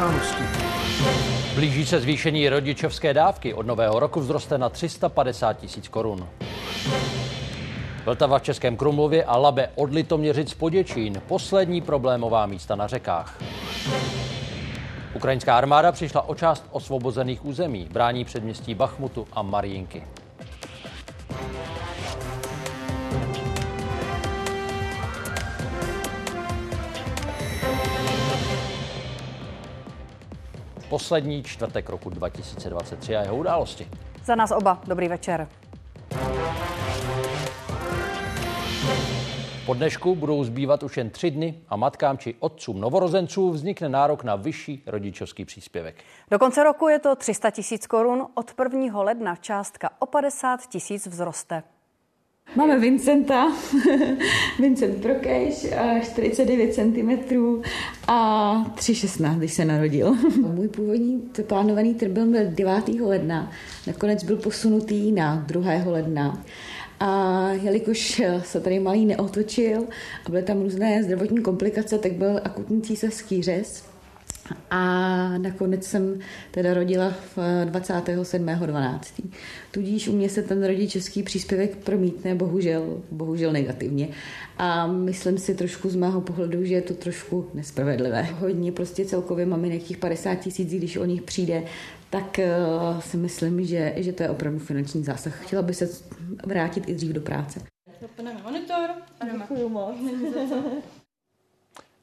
události. Blíží se zvýšení rodičovské dávky. Od nového roku vzroste na 350 tisíc korun. Vltava v Českém Krumlově a Labe od Litoměřic Poděčín. Poslední problémová místa na řekách. Ukrajinská armáda přišla o část osvobozených území. Brání předměstí Bachmutu a Marijinky. Poslední čtvrtek roku 2023 a jeho události. Za nás oba, dobrý večer. Po dnešku budou zbývat už jen tři dny a matkám či otcům novorozenců vznikne nárok na vyšší rodičovský příspěvek. Do konce roku je to 300 tisíc korun, od 1. ledna částka o 50 tisíc vzroste. Máme Vincenta, Vincent Prokeš, 49 cm a 3,16, když se narodil. Můj původní plánovaný termín byl 9. ledna, nakonec byl posunutý na 2. ledna. A jelikož se tady malý neotočil a byly tam různé zdravotní komplikace, tak byl akutní císařský řez. A nakonec jsem teda rodila v 27.12. Tudíž u mě se ten rodičovský příspěvek promítne bohužel, bohužel negativně. A myslím si trošku z mého pohledu, že je to trošku nespravedlivé. Hodně prostě celkově maminek těch 50 tisíc, když o nich přijde, tak uh, si myslím, že, že to je opravdu finanční zásah. Chtěla by se vrátit i dřív do práce. Zapneme monitor. Děkuji moc.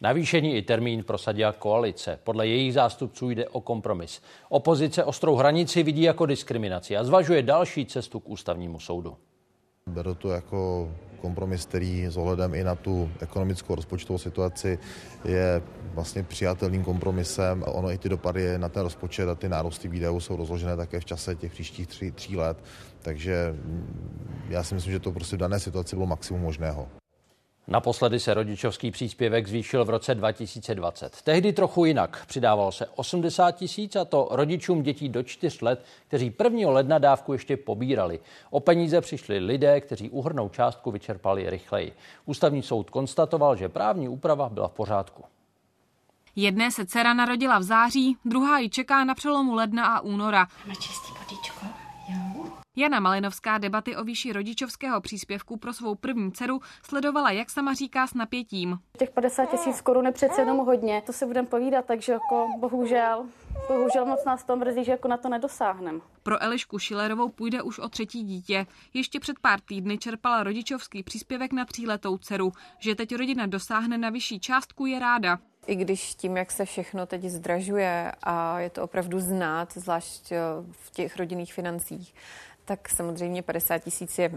Navýšení i termín prosadila koalice. Podle jejich zástupců jde o kompromis. Opozice ostrou hranici vidí jako diskriminaci a zvažuje další cestu k ústavnímu soudu. Beru to jako kompromis, který s ohledem i na tu ekonomickou rozpočtovou situaci je vlastně přijatelným kompromisem. Ono i ty dopady na ten rozpočet a ty nárůsty výdajů jsou rozložené také v čase těch příštích tří, tří let. Takže já si myslím, že to prostě v dané situaci bylo maximum možného. Naposledy se rodičovský příspěvek zvýšil v roce 2020. Tehdy trochu jinak. Přidávalo se 80 tisíc a to rodičům dětí do 4 let, kteří 1. ledna dávku ještě pobírali. O peníze přišli lidé, kteří uhrnou částku vyčerpali rychleji. Ústavní soud konstatoval, že právní úprava byla v pořádku. Jedné se dcera narodila v září, druhá ji čeká na přelomu ledna a února. Má čistý Jana Malinovská debaty o výši rodičovského příspěvku pro svou první dceru sledovala, jak sama říká, s napětím. Těch 50 tisíc korun je přece jenom hodně, to si budeme povídat, takže jako bohužel, bohužel moc nás to mrzí, že jako na to nedosáhneme. Pro Elišku Šilerovou půjde už o třetí dítě. Ještě před pár týdny čerpala rodičovský příspěvek na tříletou dceru. Že teď rodina dosáhne na vyšší částku, je ráda. I když tím, jak se všechno teď zdražuje a je to opravdu znát, zvlášť v těch rodinných financích, tak samozřejmě 50 tisíc je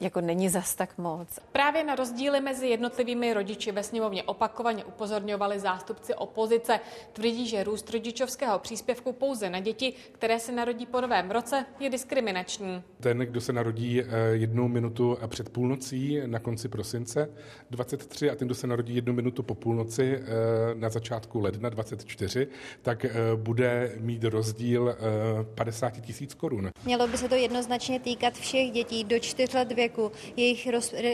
jako není zas tak moc. Právě na rozdíly mezi jednotlivými rodiči ve sněmovně opakovaně upozorňovali zástupci opozice. Tvrdí, že růst rodičovského příspěvku pouze na děti, které se narodí po novém roce, je diskriminační. Ten, kdo se narodí jednu minutu před půlnocí na konci prosince 23 a ten, kdo se narodí jednu minutu po půlnoci na začátku ledna 24, tak bude mít rozdíl 50 tisíc korun. Mělo by se to jednoznačně týkat všech dětí do 4 let věku, jejich,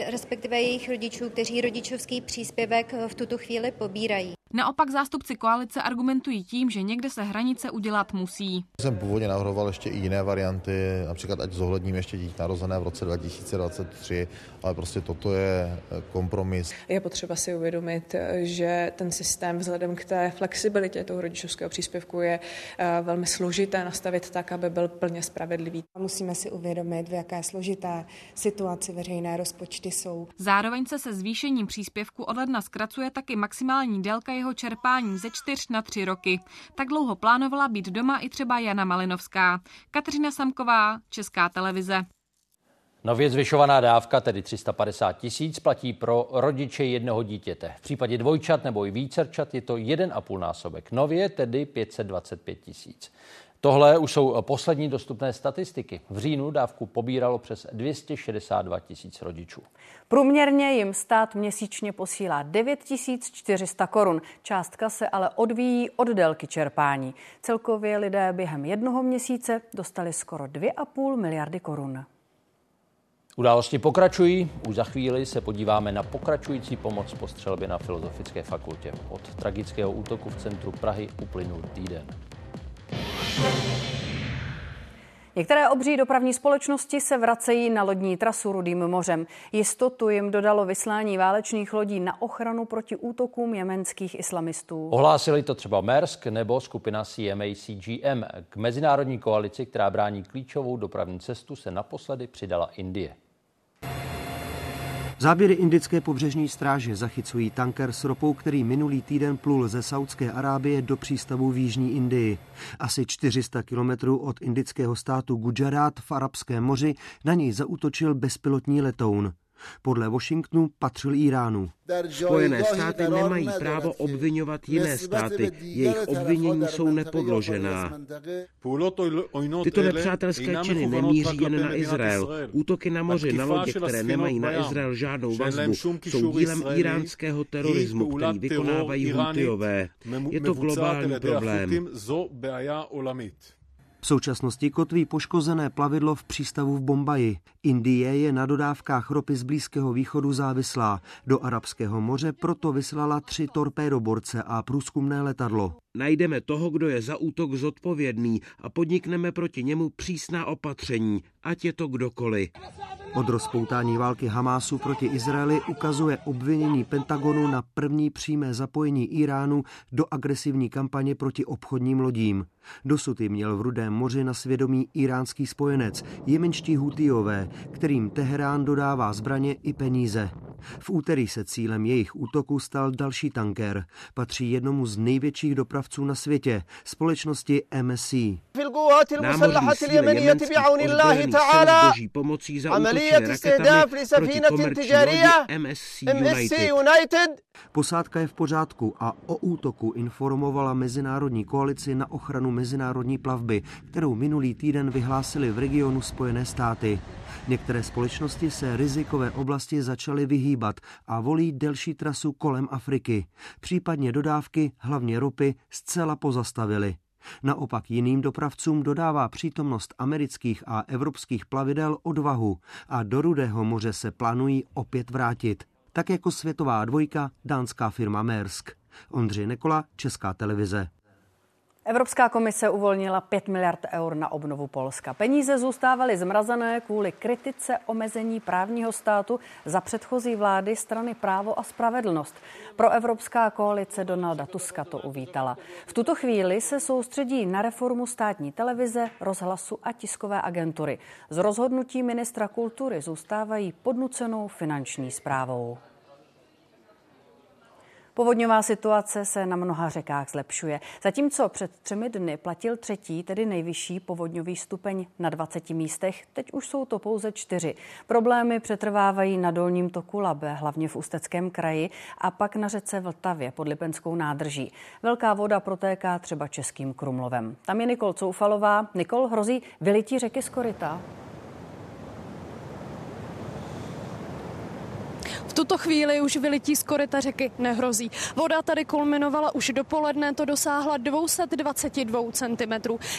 respektive jejich rodičů, kteří rodičovský příspěvek v tuto chvíli pobírají. Naopak zástupci koalice argumentují tím, že někde se hranice udělat musí. Jsem původně navrhoval ještě i jiné varianty, například ať zohledním ještě dítě narozené v roce 2023, ale prostě toto je kompromis. Je potřeba si uvědomit, že ten systém vzhledem k té flexibilitě toho rodičovského příspěvku je velmi složité nastavit tak, aby byl plně spravedlivý. Musíme si uvědomit, v jaké složité situaci veřejné rozpočty jsou. Zároveň se se zvýšením příspěvku od ledna zkracuje taky maximální délka jeho čerpání ze čtyř na tři roky. Tak dlouho plánovala být doma i třeba Jana Malinovská. Kateřina Samková, Česká televize. Nově zvyšovaná dávka, tedy 350 tisíc, platí pro rodiče jednoho dítěte. V případě dvojčat nebo i vícerčat je to 1,5 násobek. Nově tedy 525 tisíc. Tohle už jsou poslední dostupné statistiky. V říjnu dávku pobíralo přes 262 tisíc rodičů. Průměrně jim stát měsíčně posílá 9 400 korun. Částka se ale odvíjí od délky čerpání. Celkově lidé během jednoho měsíce dostali skoro 2,5 miliardy korun. Události pokračují. Už za chvíli se podíváme na pokračující pomoc po střelbě na Filozofické fakultě. Od tragického útoku v centru Prahy uplynul týden. Některé obří dopravní společnosti se vracejí na lodní trasu Rudým mořem. Jistotu jim dodalo vyslání válečných lodí na ochranu proti útokům jemenských islamistů. Ohlásili to třeba Maersk nebo skupina CMA CGM. K mezinárodní koalici, která brání klíčovou dopravní cestu, se naposledy přidala Indie. Záběry indické pobřežní stráže zachycují tanker s ropou, který minulý týden plul ze Saudské Arábie do přístavu v Jižní Indii. Asi 400 kilometrů od indického státu Gujarat v Arabském moři na něj zautočil bezpilotní letoun. Podle Washingtonu patřil Iránu. Spojené státy nemají právo obvinovat jiné státy. Jejich obvinění jsou nepodložená. Tyto nepřátelské činy nemíří jen na Izrael. Útoky na moři na lodě, které nemají na Izrael žádnou vazbu, jsou dílem iránského terorismu, který vykonávají Hutiové. Je to globální problém. V současnosti kotví poškozené plavidlo v přístavu v Bombaji. Indie je na dodávkách ropy z Blízkého východu závislá. Do Arabského moře proto vyslala tři torpédoborce a průzkumné letadlo. Najdeme toho, kdo je za útok zodpovědný a podnikneme proti němu přísná opatření, ať je to kdokoliv. Od rozpoutání války Hamásu proti Izraeli ukazuje obvinění Pentagonu na první přímé zapojení Iránu do agresivní kampaně proti obchodním lodím. Dosud ji měl v Rudém moři na svědomí iránský spojenec, jemenští Hutijové, kterým Teherán dodává zbraně i peníze. V úterý se cílem jejich útoku stal další tanker. Patří jednomu z největších dopravců na světě, společnosti MSC. Námořní síly jemenských ozbrojených sil boží pomocí zaútočily raketami proti komerční MSC United. Posádka je v pořádku a o útoku informovala Mezinárodní koalici na ochranu mezinárodní plavby, kterou minulý týden vyhlásili v regionu Spojené státy. Některé společnosti se rizikové oblasti začaly vyhýbat a volí delší trasu kolem Afriky. Případně dodávky, hlavně ropy, zcela pozastavily. Naopak jiným dopravcům dodává přítomnost amerických a evropských plavidel odvahu a do Rudého moře se plánují opět vrátit. Tak jako světová dvojka dánská firma Maersk. Ondřej Nekola, Česká televize. Evropská komise uvolnila 5 miliard eur na obnovu Polska. Peníze zůstávaly zmrazené kvůli kritice omezení právního státu za předchozí vlády strany Právo a spravedlnost. Pro Evropská koalice Donalda Tuska to uvítala. V tuto chvíli se soustředí na reformu státní televize, rozhlasu a tiskové agentury. Z rozhodnutí ministra kultury zůstávají podnucenou finanční zprávou. Povodňová situace se na mnoha řekách zlepšuje. Zatímco před třemi dny platil třetí, tedy nejvyšší povodňový stupeň na 20 místech, teď už jsou to pouze čtyři. Problémy přetrvávají na dolním toku Labe, hlavně v Ústeckém kraji, a pak na řece Vltavě pod Lipenskou nádrží. Velká voda protéká třeba Českým Krumlovem. Tam je Nikol Coufalová. Nikol, hrozí vylití řeky z koryta. Tuto chvíli už vylití z koryta řeky nehrozí. Voda tady kulminovala už dopoledne, to dosáhla 222 cm.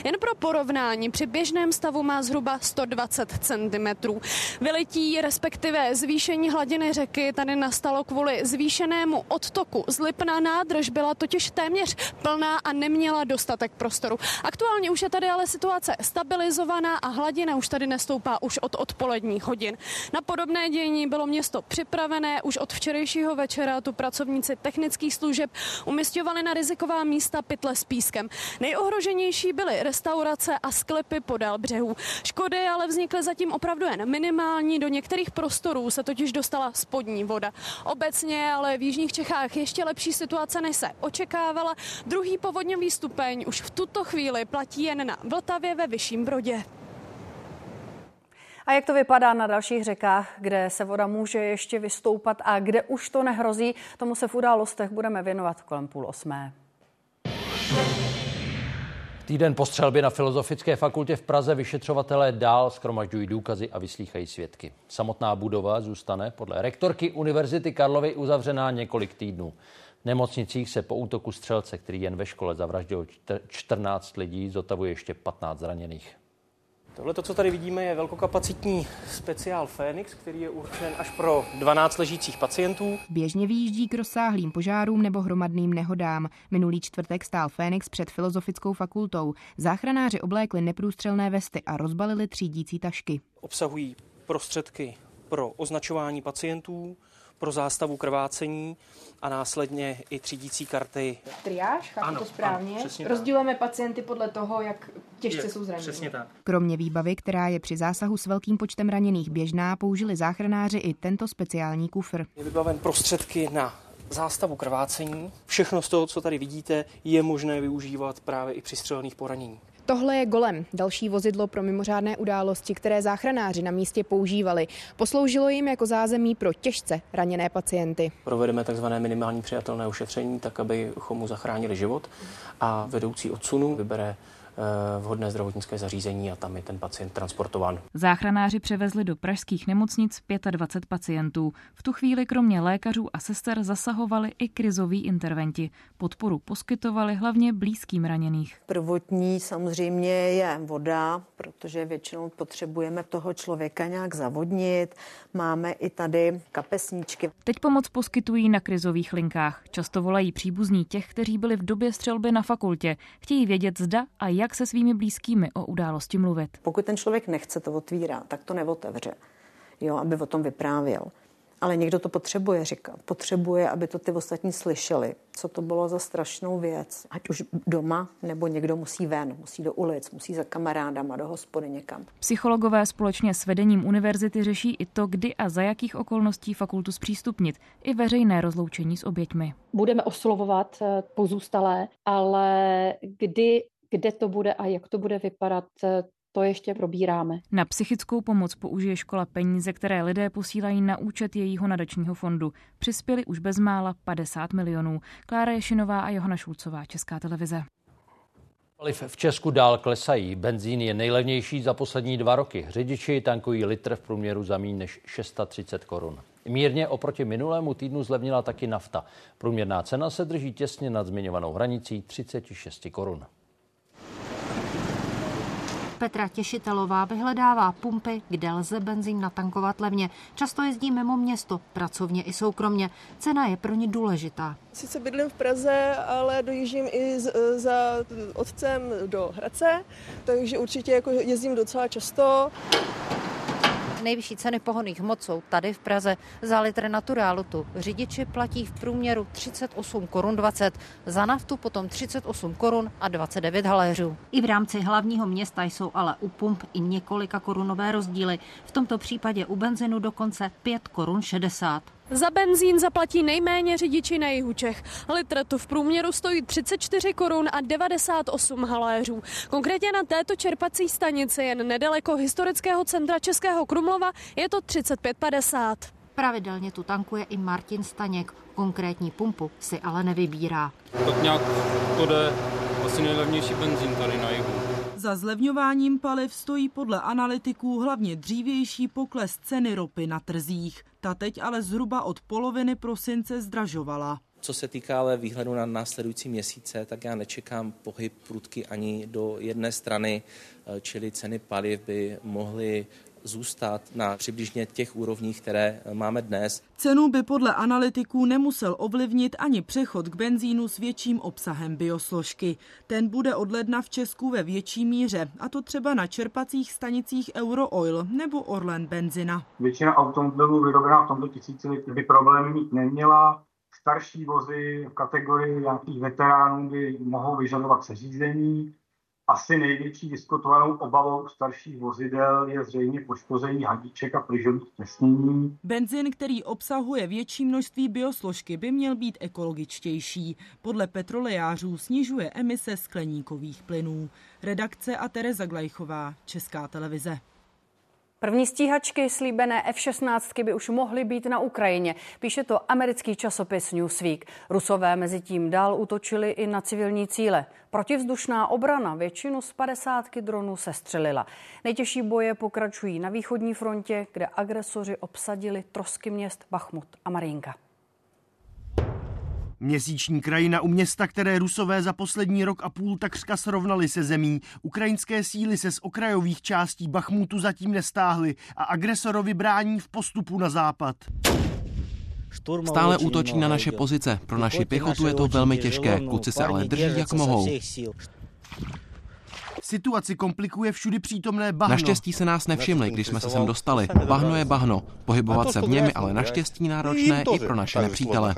Jen pro porovnání, při běžném stavu má zhruba 120 cm. Vylití, respektive zvýšení hladiny řeky, tady nastalo kvůli zvýšenému odtoku. Zlipná nádrž byla totiž téměř plná a neměla dostatek prostoru. Aktuálně už je tady ale situace stabilizovaná a hladina už tady nestoupá už od odpoledních hodin. Na podobné dění bylo město připravené už od včerejšího večera. Tu pracovníci technických služeb umistovali na riziková místa pytle s pískem. Nejohroženější byly restaurace a sklepy podél břehů. Škody ale vznikly zatím opravdu jen minimální. Do některých prostorů se totiž dostala spodní voda. Obecně ale v jižních Čechách ještě lepší situace než se očekávala. Druhý povodňový stupeň už v tuto chvíli platí jen na Vltavě ve Vyšším Brodě. A jak to vypadá na dalších řekách, kde se voda může ještě vystoupat a kde už to nehrozí, tomu se v událostech budeme věnovat kolem půl osmé. Týden po střelbě na Filozofické fakultě v Praze vyšetřovatelé dál skromažďují důkazy a vyslýchají svědky. Samotná budova zůstane podle rektorky Univerzity Karlovy uzavřená několik týdnů. V nemocnicích se po útoku střelce, který jen ve škole zavraždil 14 lidí, zotavuje ještě 15 zraněných. Tohle, to, co tady vidíme, je velkokapacitní speciál Fénix, který je určen až pro 12 ležících pacientů. Běžně vyjíždí k rozsáhlým požárům nebo hromadným nehodám. Minulý čtvrtek stál Fénix před filozofickou fakultou. Záchranáři oblékli neprůstřelné vesty a rozbalili třídící tašky. Obsahují prostředky pro označování pacientů, pro zástavu krvácení a následně i třídící karty. Triáž, chápu ano, to správně. Ano, Rozdělujeme pacienty podle toho, jak těžce je, jsou zraněni. Přesně tak. Kromě výbavy, která je při zásahu s velkým počtem raněných běžná, použili záchranáři i tento speciální kufr. Je vybaven prostředky na zástavu krvácení. Všechno z toho, co tady vidíte, je možné využívat právě i při střelných poranění. Tohle je Golem, další vozidlo pro mimořádné události, které záchranáři na místě používali. Posloužilo jim jako zázemí pro těžce raněné pacienty. Provedeme tzv. minimální přijatelné ošetření, tak abychom mu zachránili život a vedoucí odsunu vybere vhodné zdravotnické zařízení a tam je ten pacient transportován. Záchranáři převezli do pražských nemocnic 25 pacientů. V tu chvíli kromě lékařů a sester zasahovali i krizoví interventi. Podporu poskytovali hlavně blízkým raněných. Prvotní samozřejmě je voda, protože většinou potřebujeme toho člověka nějak zavodnit. Máme i tady kapesníčky. Teď pomoc poskytují na krizových linkách. Často volají příbuzní těch, kteří byli v době střelby na fakultě. Chtějí vědět zda a jak jak se svými blízkými o události mluvit. Pokud ten člověk nechce to otvírat, tak to neotevře, jo, aby o tom vyprávěl. Ale někdo to potřebuje říkat. Potřebuje, aby to ty ostatní slyšeli, co to bylo za strašnou věc. Ať už doma, nebo někdo musí ven, musí do ulic, musí za kamarádama, do hospody někam. Psychologové společně s vedením univerzity řeší i to, kdy a za jakých okolností fakultu zpřístupnit, i veřejné rozloučení s oběťmi. Budeme oslovovat eh, pozůstalé, ale kdy kde to bude a jak to bude vypadat, eh, to ještě probíráme. Na psychickou pomoc použije škola peníze, které lidé posílají na účet jejího nadačního fondu. Přispěli už bezmála 50 milionů. Klára Ješinová a Johana Šulcová, Česká televize. Paliv v Česku dál klesají. Benzín je nejlevnější za poslední dva roky. Řidiči tankují litr v průměru za méně než 630 korun. Mírně oproti minulému týdnu zlevnila taky nafta. Průměrná cena se drží těsně nad zmiňovanou hranicí 36 korun. Petra Těšitelová vyhledává pumpy, kde lze benzín natankovat levně. Často jezdí mimo město, pracovně i soukromně. Cena je pro ní důležitá. Sice bydlím v Praze, ale dojíždím i za otcem do Hradce, takže určitě jako jezdím docela často. Nejvyšší ceny pohonných hmot jsou tady v Praze. Za litr naturálu tu řidiči platí v průměru 38 korun 20, za naftu potom 38 korun a 29 haléřů. I v rámci hlavního města jsou ale u pump i několika korunové rozdíly. V tomto případě u benzinu dokonce 5 korun 60. Za benzín zaplatí nejméně řidiči na jihu Čech. Litr to v průměru stojí 34 korun a 98 haléřů. Konkrétně na této čerpací stanici jen nedaleko historického centra Českého Krumlova je to 35,50. Pravidelně tu tankuje i Martin Staněk. Konkrétní pumpu si ale nevybírá. Tak nějak to jde asi nejlevnější benzín tady na jihu. Za zlevňováním paliv stojí podle analytiků hlavně dřívější pokles ceny ropy na trzích. Ta teď ale zhruba od poloviny prosince zdražovala. Co se týká ale výhledu na následující měsíce, tak já nečekám pohyb prudky ani do jedné strany, čili ceny paliv by mohly zůstat na přibližně těch úrovních, které máme dnes. Cenu by podle analytiků nemusel ovlivnit ani přechod k benzínu s větším obsahem biosložky. Ten bude od ledna v Česku ve větší míře, a to třeba na čerpacích stanicích Eurooil nebo Orlen benzina. Většina automobilů vyrobená v tomto tisíciletí by problémy mít neměla. Starší vozy v kategorii nějakých veteránů by mohou vyžadovat seřízení, asi největší diskutovanou obavou starších vozidel je zřejmě poškození hadiček a plyžových těsnění. Benzin, který obsahuje větší množství biosložky, by měl být ekologičtější. Podle petrolejářů snižuje emise skleníkových plynů. Redakce a Tereza Glajchová, Česká televize. První stíhačky slíbené F-16 by už mohly být na Ukrajině, píše to americký časopis Newsweek. Rusové mezi tím dál útočili i na civilní cíle. Protivzdušná obrana většinu z 50 dronů sestřelila. Nejtěžší boje pokračují na východní frontě, kde agresoři obsadili trosky měst Bachmut a Marínka. Měsíční krajina u města, které rusové za poslední rok a půl takřka srovnali se zemí. Ukrajinské síly se z okrajových částí Bachmutu zatím nestáhly a agresorovi brání v postupu na západ. Stále útočí na naše pozice. Pro naši pěchotu je to velmi těžké. Kluci se ale drží, jak mohou. Situaci komplikuje všudy přítomné bahno. Naštěstí se nás nevšimli, když jsme se sem dostali. Bahno je bahno. Pohybovat se v něm je ale naštěstí náročné i pro naše nepřítele.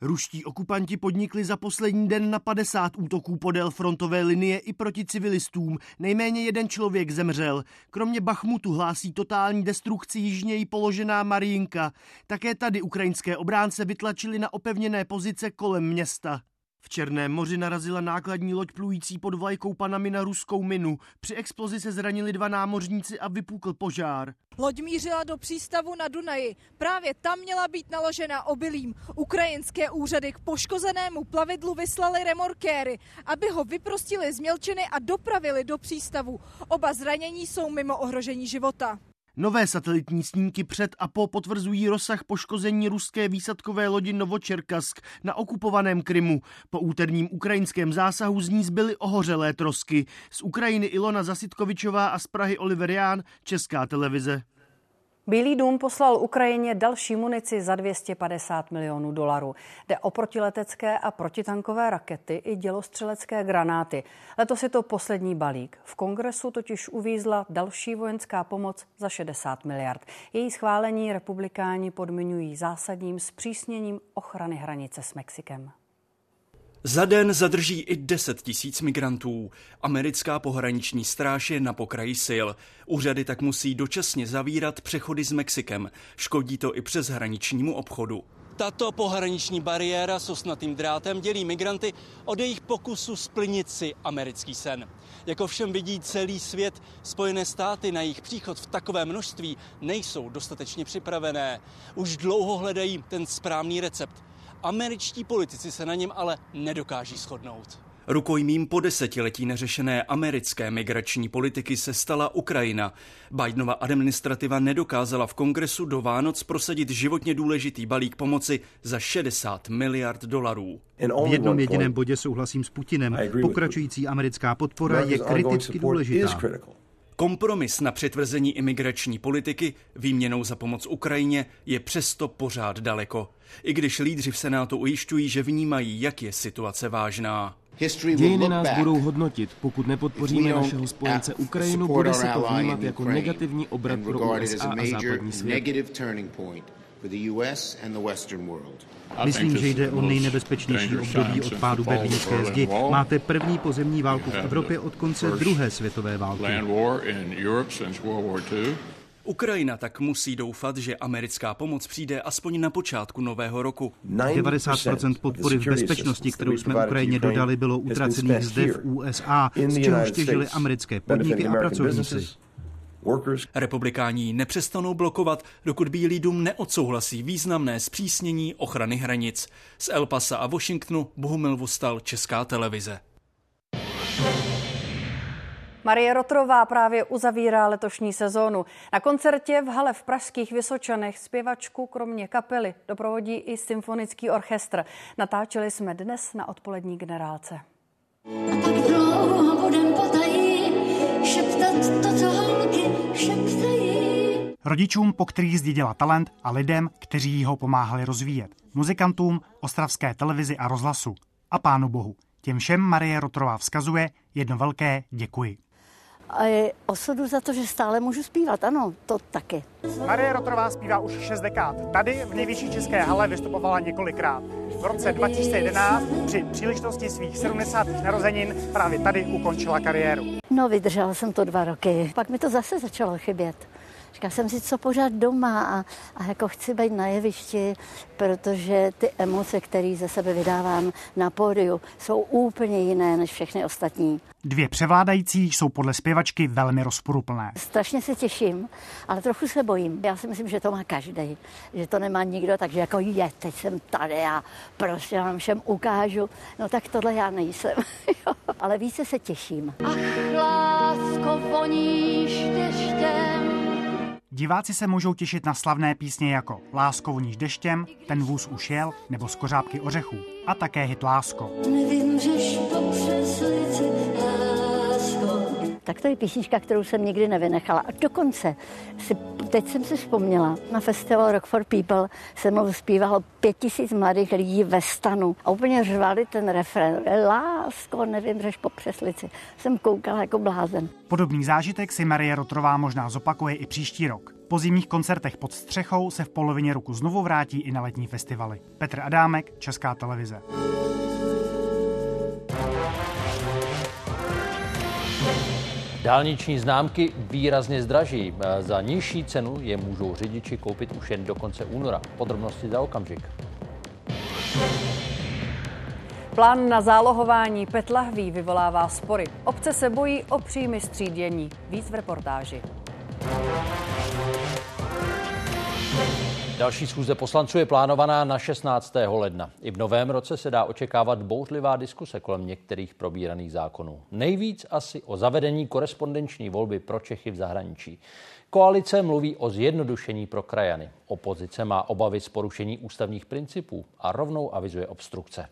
Ruští okupanti podnikli za poslední den na 50 útoků podél frontové linie i proti civilistům. Nejméně jeden člověk zemřel. Kromě Bachmutu hlásí totální destrukci jižněji položená Marijinka. Také tady ukrajinské obránce vytlačili na opevněné pozice kolem města. V Černém moři narazila nákladní loď plující pod vlajkou Panamy na ruskou minu. Při explozi se zranili dva námořníci a vypukl požár. Loď mířila do přístavu na Dunaji. Právě tam měla být naložena obilím. Ukrajinské úřady k poškozenému plavidlu vyslali remorkéry, aby ho vyprostili z mělčiny a dopravili do přístavu. Oba zranění jsou mimo ohrožení života. Nové satelitní snímky před a po potvrzují rozsah poškození ruské výsadkové lodi Novočerkask na okupovaném Krymu. Po úterním ukrajinském zásahu z ní zbyly ohořelé trosky. Z Ukrajiny Ilona Zasitkovičová a z Prahy Oliver Ján, Česká televize. Bílý dům poslal Ukrajině další munici za 250 milionů dolarů. Jde o protiletecké a protitankové rakety i dělostřelecké granáty. Letos je to poslední balík. V kongresu totiž uvízla další vojenská pomoc za 60 miliard. Její schválení republikáni podmiňují zásadním zpřísněním ochrany hranice s Mexikem. Za den zadrží i 10 tisíc migrantů. Americká pohraniční stráž je na pokraji sil. Úřady tak musí dočasně zavírat přechody s Mexikem. Škodí to i přes hraničnímu obchodu. Tato pohraniční bariéra s osnatým drátem dělí migranty od jejich pokusu splnit si americký sen. Jako všem vidí celý svět, Spojené státy na jejich příchod v takovém množství nejsou dostatečně připravené. Už dlouho hledají ten správný recept. Američtí politici se na něm ale nedokáží shodnout. Rukojmím po desetiletí neřešené americké migrační politiky se stala Ukrajina. Bidenova administrativa nedokázala v kongresu do Vánoc prosadit životně důležitý balík pomoci za 60 miliard dolarů. V jednom jediném bodě souhlasím s Putinem. Pokračující americká podpora je kriticky důležitá. Kompromis na přitvrzení imigrační politiky výměnou za pomoc Ukrajině je přesto pořád daleko. I když lídři v Senátu ujišťují, že vnímají, jak je situace vážná. Dějiny nás budou hodnotit. Pokud nepodpoříme našeho spojence Ukrajinu, bude se to vnímat jako negativní obrat pro USA a západní svět. Myslím, že jde o nejnebezpečnější období od pádu berlínské zdi. Máte první pozemní válku v Evropě od konce druhé světové války. Ukrajina tak musí doufat, že americká pomoc přijde aspoň na počátku nového roku. 90% podpory v bezpečnosti, kterou jsme Ukrajině dodali, bylo utracených zde v USA, z čehož těžili americké podniky a pracovníci. Republikáni nepřestanou blokovat, dokud Bílý dům neodsouhlasí významné zpřísnění ochrany hranic. Z El Pasa a Washingtonu Bohumil Vostal, Česká televize. Marie Rotrová právě uzavírá letošní sezónu. Na koncertě v hale v Pražských Vysočanech zpěvačku kromě kapely doprovodí i symfonický orchestr. Natáčeli jsme dnes na odpolední generálce. A tak dlouho budem potají šeptat to, co. Rodičům, po kterých zdědila talent a lidem, kteří ho pomáhali rozvíjet. Muzikantům, ostravské televizi a rozhlasu. A pánu bohu. Těm všem Marie Rotrová vzkazuje jedno velké děkuji a osudu za to, že stále můžu zpívat, ano, to taky. Marie Rotrová zpívá už šest dekád. Tady v nejvyšší české hale vystupovala několikrát. V roce 2011 při příležitosti svých 70. narozenin právě tady ukončila kariéru. No, vydržela jsem to dva roky. Pak mi to zase začalo chybět. Říkala jsem si, co pořád doma a, a jako chci být na jevišti, protože ty emoce, které ze sebe vydávám na pódiu, jsou úplně jiné než všechny ostatní. Dvě převládající jsou podle zpěvačky velmi rozporuplné. Strašně se těším, ale trochu se bojím. Já si myslím, že to má každý, že to nemá nikdo, takže jako je, teď jsem tady a prostě vám všem ukážu. No tak tohle já nejsem, ale více se těším. Ach, lásko, voníš deštěm, Diváci se můžou těšit na slavné písně jako Lásko voníš deštěm, Ten vůz už jel nebo Skořápky ořechů a také hit Lásko. Lici, tak to je písnička, kterou jsem nikdy nevynechala. A dokonce, si, teď jsem si vzpomněla, na festival Rock for People se mnou zpívalo pět tisíc mladých lidí ve stanu a úplně řvali ten refren. Lásko, nevím, řeš po přeslici. Jsem koukala jako blázen. Podobný zážitek si Marie Rotrová možná zopakuje i příští rok. Po zimních koncertech pod střechou se v polovině roku znovu vrátí i na letní festivaly. Petr Adámek, Česká televize. Dálniční známky výrazně zdraží. Za nižší cenu je můžou řidiči koupit už jen do konce února. Podrobnosti za okamžik. Plán na zálohování PET lahví vyvolává spory. Obce se bojí o příjmy střídění. Víc v reportáži. Další schůze poslanců je plánovaná na 16. ledna. I v novém roce se dá očekávat bouřlivá diskuse kolem některých probíraných zákonů. Nejvíc asi o zavedení korespondenční volby pro Čechy v zahraničí. Koalice mluví o zjednodušení pro krajany. Opozice má obavy z porušení ústavních principů a rovnou avizuje obstrukce.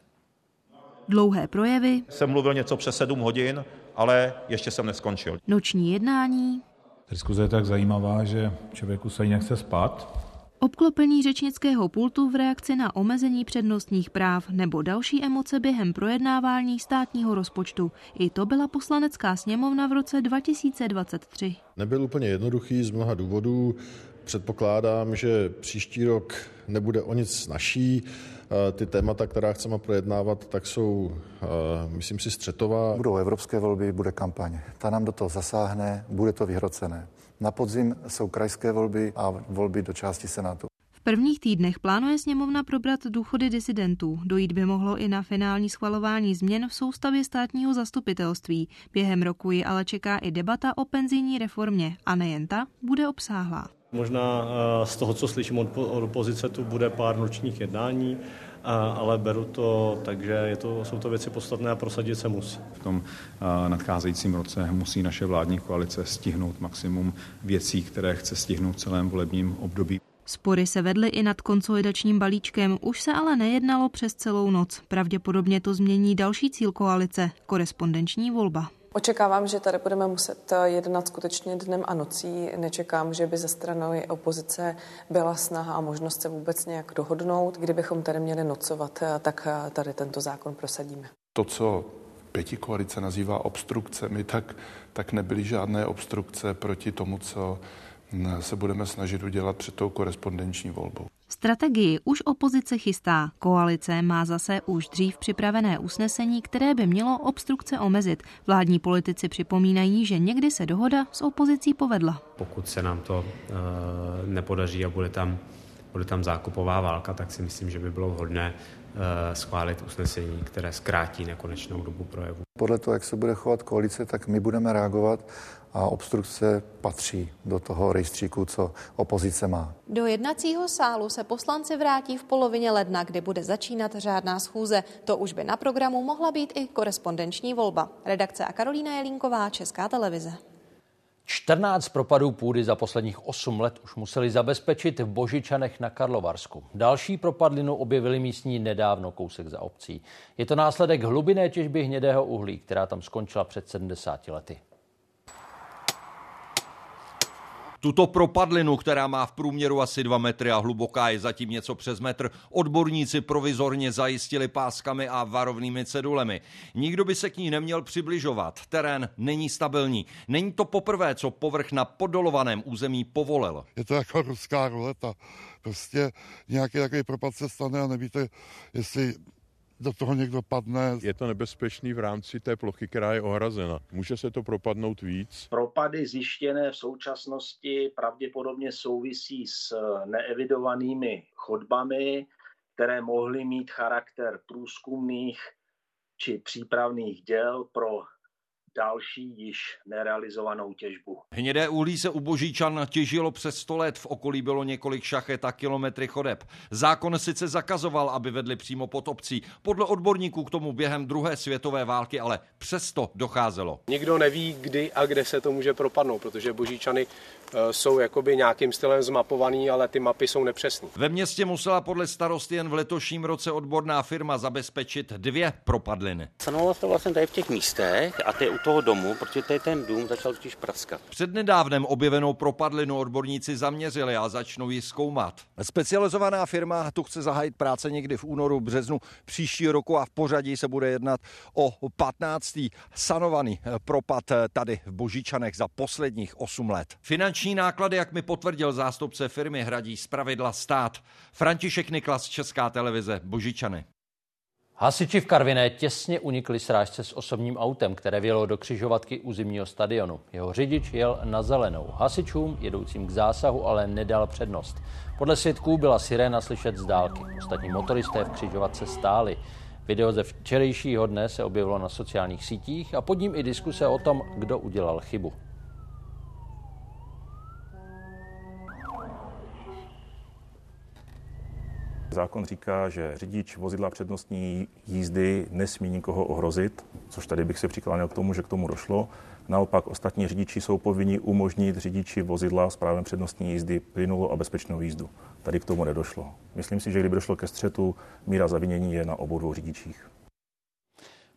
Dlouhé projevy. Jsem mluvil něco přes sedm hodin, ale ještě jsem neskončil. Noční jednání. Diskuze je tak zajímavá, že člověku se jí nechce spát. Obklopení řečnického pultu v reakci na omezení přednostních práv nebo další emoce během projednávání státního rozpočtu. I to byla poslanecká sněmovna v roce 2023. Nebyl úplně jednoduchý z mnoha důvodů. Předpokládám, že příští rok nebude o nic snažší. Ty témata, která chceme projednávat, tak jsou, myslím si, střetová. Budou evropské volby, bude kampaň. Ta nám do toho zasáhne, bude to vyhrocené. Na podzim jsou krajské volby a volby do části Senátu. V prvních týdnech plánuje sněmovna probrat důchody disidentů. Dojít by mohlo i na finální schvalování změn v soustavě státního zastupitelství. Během roku ji ale čeká i debata o penzijní reformě a nejen ta bude obsáhlá. Možná eh, z toho, co slyším od opozice, tu bude pár nočních jednání, ale beru to tak, že je to, jsou to věci podstatné a prosadit se musí. V tom nadcházejícím roce musí naše vládní koalice stihnout maximum věcí, které chce stihnout v celém volebním období. Spory se vedly i nad konsolidačním balíčkem, už se ale nejednalo přes celou noc. Pravděpodobně to změní další cíl koalice, korespondenční volba. Očekávám, že tady budeme muset jednat skutečně dnem a nocí. Nečekám, že by ze strany opozice byla snaha a možnost se vůbec nějak dohodnout. Kdybychom tady měli nocovat, tak tady tento zákon prosadíme. To, co pěti koalice nazývá obstrukcemi, tak, tak nebyly žádné obstrukce proti tomu, co se budeme snažit udělat před tou korespondenční volbou. Strategii už opozice chystá. Koalice má zase už dřív připravené usnesení, které by mělo obstrukce omezit. Vládní politici připomínají, že někdy se dohoda s opozicí povedla. Pokud se nám to uh, nepodaří a bude tam, bude tam zákupová válka, tak si myslím, že by bylo vhodné uh, schválit usnesení, které zkrátí nekonečnou dobu projevu. Podle toho, jak se bude chovat koalice, tak my budeme reagovat a obstrukce patří do toho rejstříku, co opozice má. Do jednacího sálu se poslanci vrátí v polovině ledna, kdy bude začínat řádná schůze. To už by na programu mohla být i korespondenční volba. Redakce a Karolína Jelínková, Česká televize. 14 propadů půdy za posledních 8 let už museli zabezpečit v Božičanech na Karlovarsku. Další propadlinu objevili místní nedávno kousek za obcí. Je to následek hlubinné těžby hnědého uhlí, která tam skončila před 70 lety. Tuto propadlinu, která má v průměru asi 2 metry a hluboká je zatím něco přes metr, odborníci provizorně zajistili páskami a varovnými cedulemi. Nikdo by se k ní neměl přibližovat. Terén není stabilní. Není to poprvé, co povrch na podolovaném území povolil. Je to jako ruská ruleta. Prostě nějaký takový propad se stane a nevíte, jestli do toho někdo padne. Je to nebezpečný v rámci té plochy, která je ohrazena. Může se to propadnout víc? Propady zjištěné v současnosti pravděpodobně souvisí s neevidovanými chodbami, které mohly mít charakter průzkumných či přípravných děl pro další již nerealizovanou těžbu. Hnědé uhlí se u Božíčan těžilo přes 100 let, v okolí bylo několik šachet a kilometry chodeb. Zákon sice zakazoval, aby vedli přímo pod obcí. Podle odborníků k tomu během druhé světové války ale přesto docházelo. Nikdo neví, kdy a kde se to může propadnout, protože Božíčany jsou jakoby nějakým stylem zmapovaný, ale ty mapy jsou nepřesné. Ve městě musela podle starosty jen v letošním roce odborná firma zabezpečit dvě propadliny. Stanovalo se vlastně tady v těch místech a ty u toho domu, protože tady ten dům začal totiž praskat. Přednedávnem objevenou propadlinu odborníci zaměřili a začnou ji zkoumat. Specializovaná firma tu chce zahájit práce někdy v únoru, březnu příští roku a v pořadí se bude jednat o 15. sanovaný propad tady v Božičanech za posledních 8 let. Finanční náklady, jak mi potvrdil zástupce firmy, hradí zpravidla stát. František Niklas, Česká televize, Božičany. Hasiči v Karviné těsně unikli srážce s osobním autem, které vělo do křižovatky u zimního stadionu. Jeho řidič jel na zelenou. Hasičům jedoucím k zásahu ale nedal přednost. Podle svědků byla siréna slyšet z dálky. Ostatní motoristé v křižovatce stáli. Video ze včerejšího dne se objevilo na sociálních sítích a pod ním i diskuse o tom, kdo udělal chybu. Zákon říká, že řidič vozidla přednostní jízdy nesmí nikoho ohrozit, což tady bych se přikláněl k tomu, že k tomu došlo. Naopak ostatní řidiči jsou povinni umožnit řidiči vozidla s právem přednostní jízdy plynulou a bezpečnou jízdu. Tady k tomu nedošlo. Myslím si, že kdyby došlo ke střetu, míra zavinění je na obou dvou řidičích.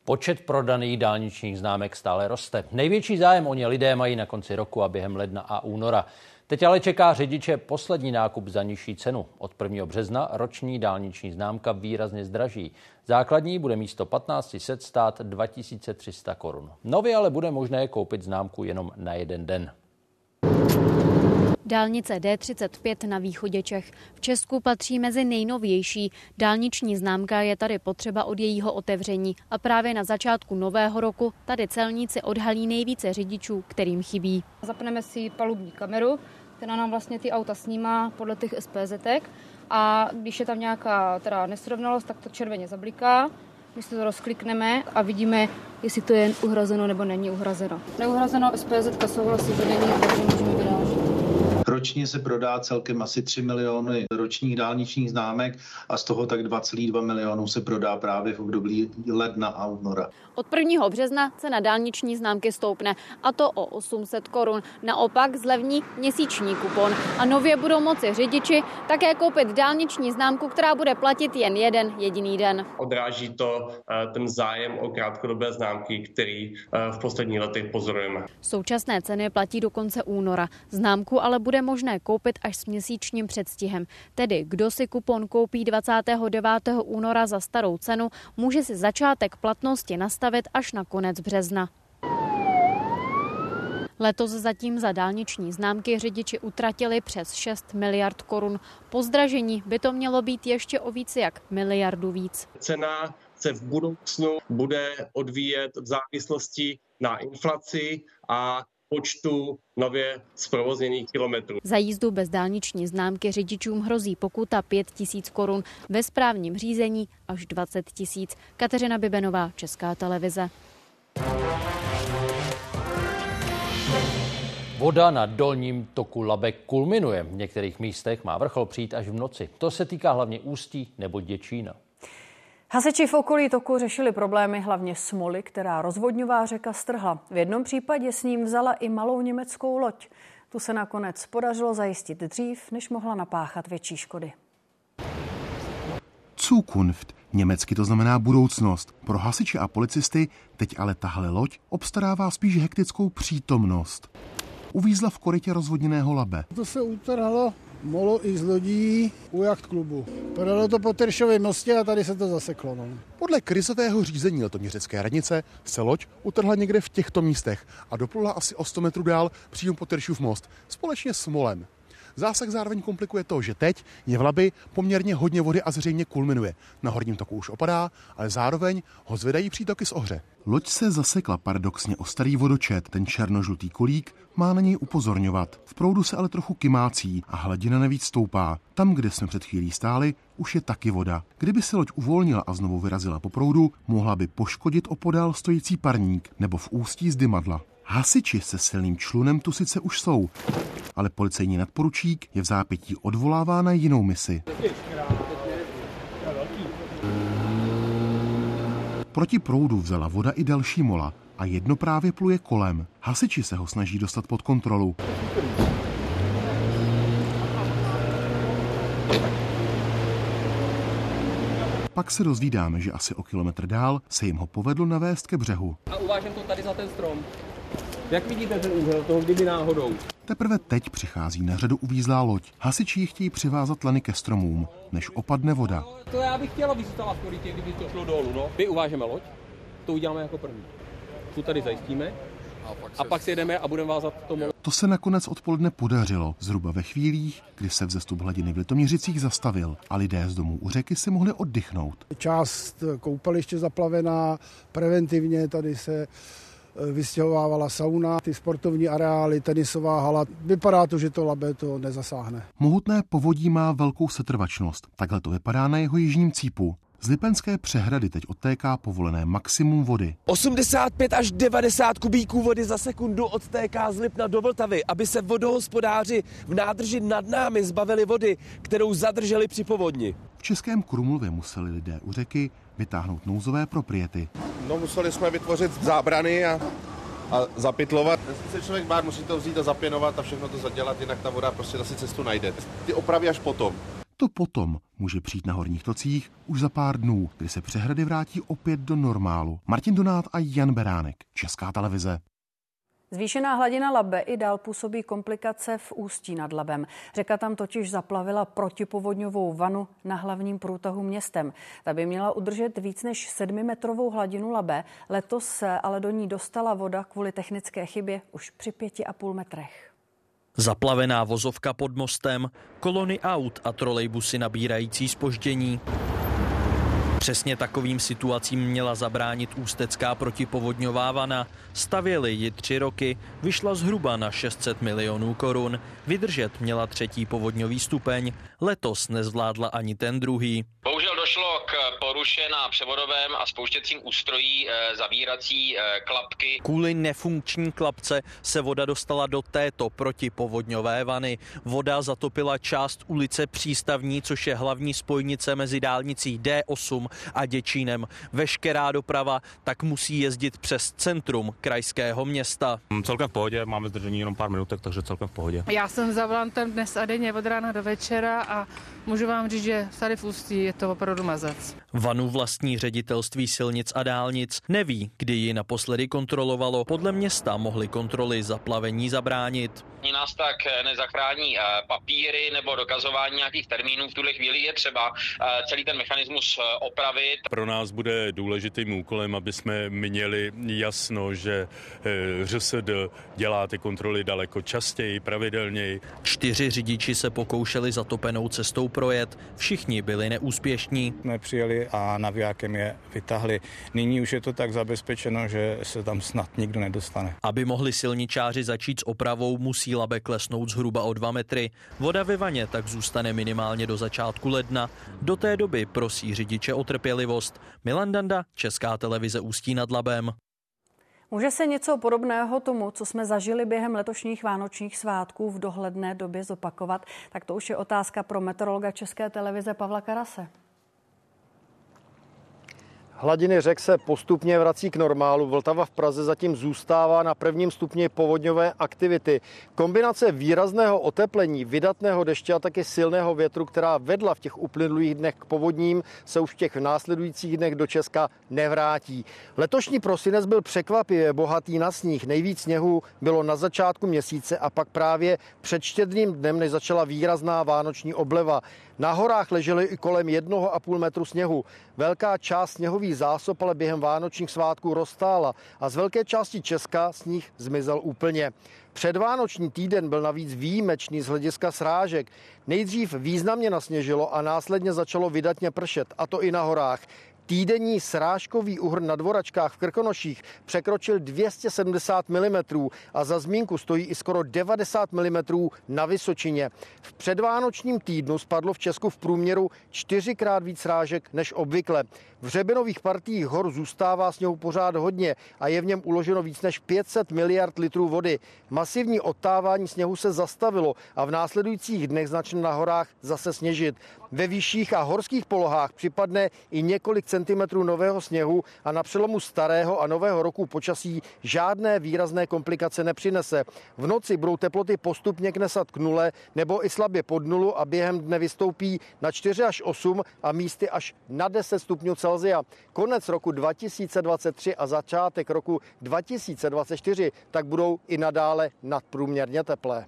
Počet prodaných dálničních známek stále roste. Největší zájem o ně lidé mají na konci roku a během ledna a února. Teď ale čeká řidiče poslední nákup za nižší cenu. Od 1. března roční dálniční známka výrazně zdraží. Základní bude místo 1500 stát 2300 korun. Nově ale bude možné koupit známku jenom na jeden den. Dálnice D35 na východě Čech v Česku patří mezi nejnovější. Dálniční známka je tady potřeba od jejího otevření a právě na začátku nového roku tady celníci odhalí nejvíce řidičů, kterým chybí. Zapneme si palubní kameru, která nám vlastně ty auta snímá podle těch SPZ a když je tam nějaká teda nesrovnalost, tak to červeně zabliká. My si to rozklikneme a vidíme, jestli to je uhrazeno nebo není uhrazeno. Neuhrazeno SPZ souhlasí vedení, takže můžeme vydážit. Ročně se prodá celkem asi 3 miliony ročních dálničních známek a z toho tak 2,2 milionů se prodá právě v období ledna a února. Od 1. března cena dálniční známky stoupne a to o 800 korun. Naopak zlevní měsíční kupon a nově budou moci řidiči také koupit dálniční známku, která bude platit jen jeden jediný den. Odráží to eh, ten zájem o krátkodobé známky, který eh, v posledních letech pozorujeme. Současné ceny platí do konce února. Známku ale bude možné koupit až s měsíčním předstihem. Tedy kdo si kupon koupí 29. února za starou cenu, může si začátek platnosti nastavit až na konec března. Letos zatím za dálniční známky řidiči utratili přes 6 miliard korun. Po zdražení by to mělo být ještě o víc jak miliardu víc. Cena se v budoucnu bude odvíjet v závislosti na inflaci a počtu nově zprovozněných kilometrů. Za jízdu bez dálniční známky řidičům hrozí pokuta 5 tisíc korun, ve správním řízení až 20 tisíc. Kateřina Bibenová, Česká televize. Voda na dolním toku Labe kulminuje. V některých místech má vrchol přijít až v noci. To se týká hlavně Ústí nebo Děčína. Hasiči v okolí toku řešili problémy hlavně smoly, která rozvodňová řeka strhla. V jednom případě s ním vzala i malou německou loď. Tu se nakonec podařilo zajistit dřív, než mohla napáchat větší škody. Zukunft. Německy to znamená budoucnost. Pro hasiče a policisty teď ale tahle loď obstarává spíš hektickou přítomnost. Uvízla v korytě rozvodněného labe. To se utrhlo molo i z lodí u jacht klubu. Podalo to po Teršově mostě a tady se to zaseklo. No. Podle krizového řízení letoměřecké radnice se loď utrhla někde v těchto místech a doplula asi o 100 metrů dál přímo po Teršův most společně s molem. Zásah zároveň komplikuje to, že teď je v Labi poměrně hodně vody a zřejmě kulminuje. Na horním toku už opadá, ale zároveň ho zvedají přítoky z ohře. Loď se zasekla paradoxně o starý vodočet, ten černožlutý kolík má na něj upozorňovat. V proudu se ale trochu kymácí a hladina navíc stoupá. Tam, kde jsme před chvílí stáli, už je taky voda. Kdyby se loď uvolnila a znovu vyrazila po proudu, mohla by poškodit opodál stojící parník nebo v ústí z dymadla. Hasiči se silným člunem tu sice už jsou, ale policejní nadporučík je v zápětí odvolává na jinou misi. Proti proudu vzala voda i další mola a jedno právě pluje kolem. Hasiči se ho snaží dostat pod kontrolu. Pak se dozvídáme, že asi o kilometr dál se jim ho povedlo navést ke břehu. A uvážím to tady za ten strom. Jak vidíte ten úhel toho, kdyby náhodou? Teprve teď přichází na řadu uvízlá loď. Hasiči ji chtějí přivázat lany ke stromům, než opadne voda. To já bych chtěla, aby zůstala v korytě, kdyby to šlo dolů. No. My uvážeme loď, to uděláme jako první. Tu tady zajistíme a pak, a pak si jedeme a budeme vázat tomu. To se nakonec odpoledne podařilo, zhruba ve chvílích, kdy se vzestup hladiny v Litoměřicích zastavil a lidé z domů u řeky si mohli oddychnout. Část koupaliště zaplavená, preventivně tady se vystěhovávala sauna, ty sportovní areály, tenisová hala. Vypadá to, že to labe to nezasáhne. Mohutné povodí má velkou setrvačnost. Takhle to vypadá na jeho jižním cípu. Z Lipenské přehrady teď odtéká povolené maximum vody. 85 až 90 kubíků vody za sekundu odtéká z Lipna do Vltavy, aby se vodohospodáři v nádrži nad námi zbavili vody, kterou zadrželi při povodni. V Českém Krumlově museli lidé u řeky vytáhnout nouzové propriety. No museli jsme vytvořit zábrany a, a zapytlovat. Se člověk bát, musí to vzít a zapěnovat a všechno to zadělat, jinak ta voda prostě zase cestu najde. Ty opravy až potom. To potom může přijít na horních tocích už za pár dnů, kdy se přehrady vrátí opět do normálu. Martin Donát a Jan Beránek, Česká televize. Zvýšená hladina Labe i dál působí komplikace v Ústí nad Labem. Řeka tam totiž zaplavila protipovodňovou vanu na hlavním průtahu městem. Ta by měla udržet víc než sedmimetrovou hladinu Labe. Letos se ale do ní dostala voda kvůli technické chybě už při pěti a půl metrech. Zaplavená vozovka pod mostem, kolony aut a trolejbusy nabírající spoždění. Přesně takovým situacím měla zabránit ústecká protipovodňová vana. Stavěli ji tři roky, vyšla zhruba na 600 milionů korun. Vydržet měla třetí povodňový stupeň, letos nezvládla ani ten druhý. Bohužel došlo k poruše na převodovém a spouštěcím ústrojí e, zavírací e, klapky. Kvůli nefunkční klapce se voda dostala do této protipovodňové vany. Voda zatopila část ulice Přístavní, což je hlavní spojnice mezi dálnicí D8 a Děčínem. Veškerá doprava tak musí jezdit přes centrum krajského města. Celkem v pohodě, máme zdržení jenom pár minutek, takže celkem v pohodě. Já jsem za volantem dnes a denně od rána do večera a můžu vám říct, že tady v Ústí je to opravdu mazec. Vanu vlastní ředitelství silnic a dálnic neví, kdy ji naposledy kontrolovalo. Podle města mohly kontroly zaplavení zabránit. Nás tak nezachrání papíry nebo dokazování nějakých termínů. V tuhle chvíli je třeba celý ten mechanismus opravit. Pro nás bude důležitým úkolem, aby jsme měli jasno, že ŘSD dělá ty kontroly daleko častěji, pravidelněji. Čtyři řidiči se pokoušeli zatopenou cestou projet. Všichni byli neúspěšní. Jsme přijeli a navijákem je vytahli. Nyní už je to tak zabezpečeno, že se tam snad nikdo nedostane. Aby mohli silničáři začít s opravou, musí labe klesnout zhruba o 2 metry. Voda ve vaně tak zůstane minimálně do začátku ledna. Do té doby prosí řidiče o trpělivost. Milan Danda, Česká televize Ústí nad Labem. Může se něco podobného tomu, co jsme zažili během letošních vánočních svátků v dohledné době zopakovat? Tak to už je otázka pro meteorologa České televize Pavla Karase. Hladiny řek se postupně vrací k normálu. Vltava v Praze zatím zůstává na prvním stupni povodňové aktivity. Kombinace výrazného oteplení, vydatného deště a taky silného větru, která vedla v těch uplynulých dnech k povodním, se už v těch následujících dnech do Česka nevrátí. Letošní prosinec byl překvapivě bohatý na sníh. Nejvíc sněhu bylo na začátku měsíce a pak právě před štědrým dnem, než začala výrazná vánoční obleva. Na horách ležely i kolem jednoho a půl metru sněhu. Velká část sněhových vodních zásob ale během vánočních svátků roztála a z velké části Česka sníh zmizel úplně. Předvánoční týden byl navíc výjimečný z hlediska srážek. Nejdřív významně nasněžilo a následně začalo vydatně pršet, a to i na horách. Týdenní srážkový uhr na dvoračkách v Krkonoších překročil 270 mm a za zmínku stojí i skoro 90 mm na Vysočině. V předvánočním týdnu spadlo v Česku v průměru čtyřikrát víc srážek než obvykle. V řebenových partiích hor zůstává sněhu pořád hodně a je v něm uloženo víc než 500 miliard litrů vody. Masivní odtávání sněhu se zastavilo a v následujících dnech začne na horách zase sněžit. Ve vyšších a horských polohách připadne i několik centimetrů nového sněhu a na přelomu starého a nového roku počasí žádné výrazné komplikace nepřinese. V noci budou teploty postupně knesat k nule nebo i slabě pod nulu a během dne vystoupí na 4 až 8 a místy až na 10 stupňů Celzia. Konec roku 2023 a začátek roku 2024 tak budou i nadále nadprůměrně teplé.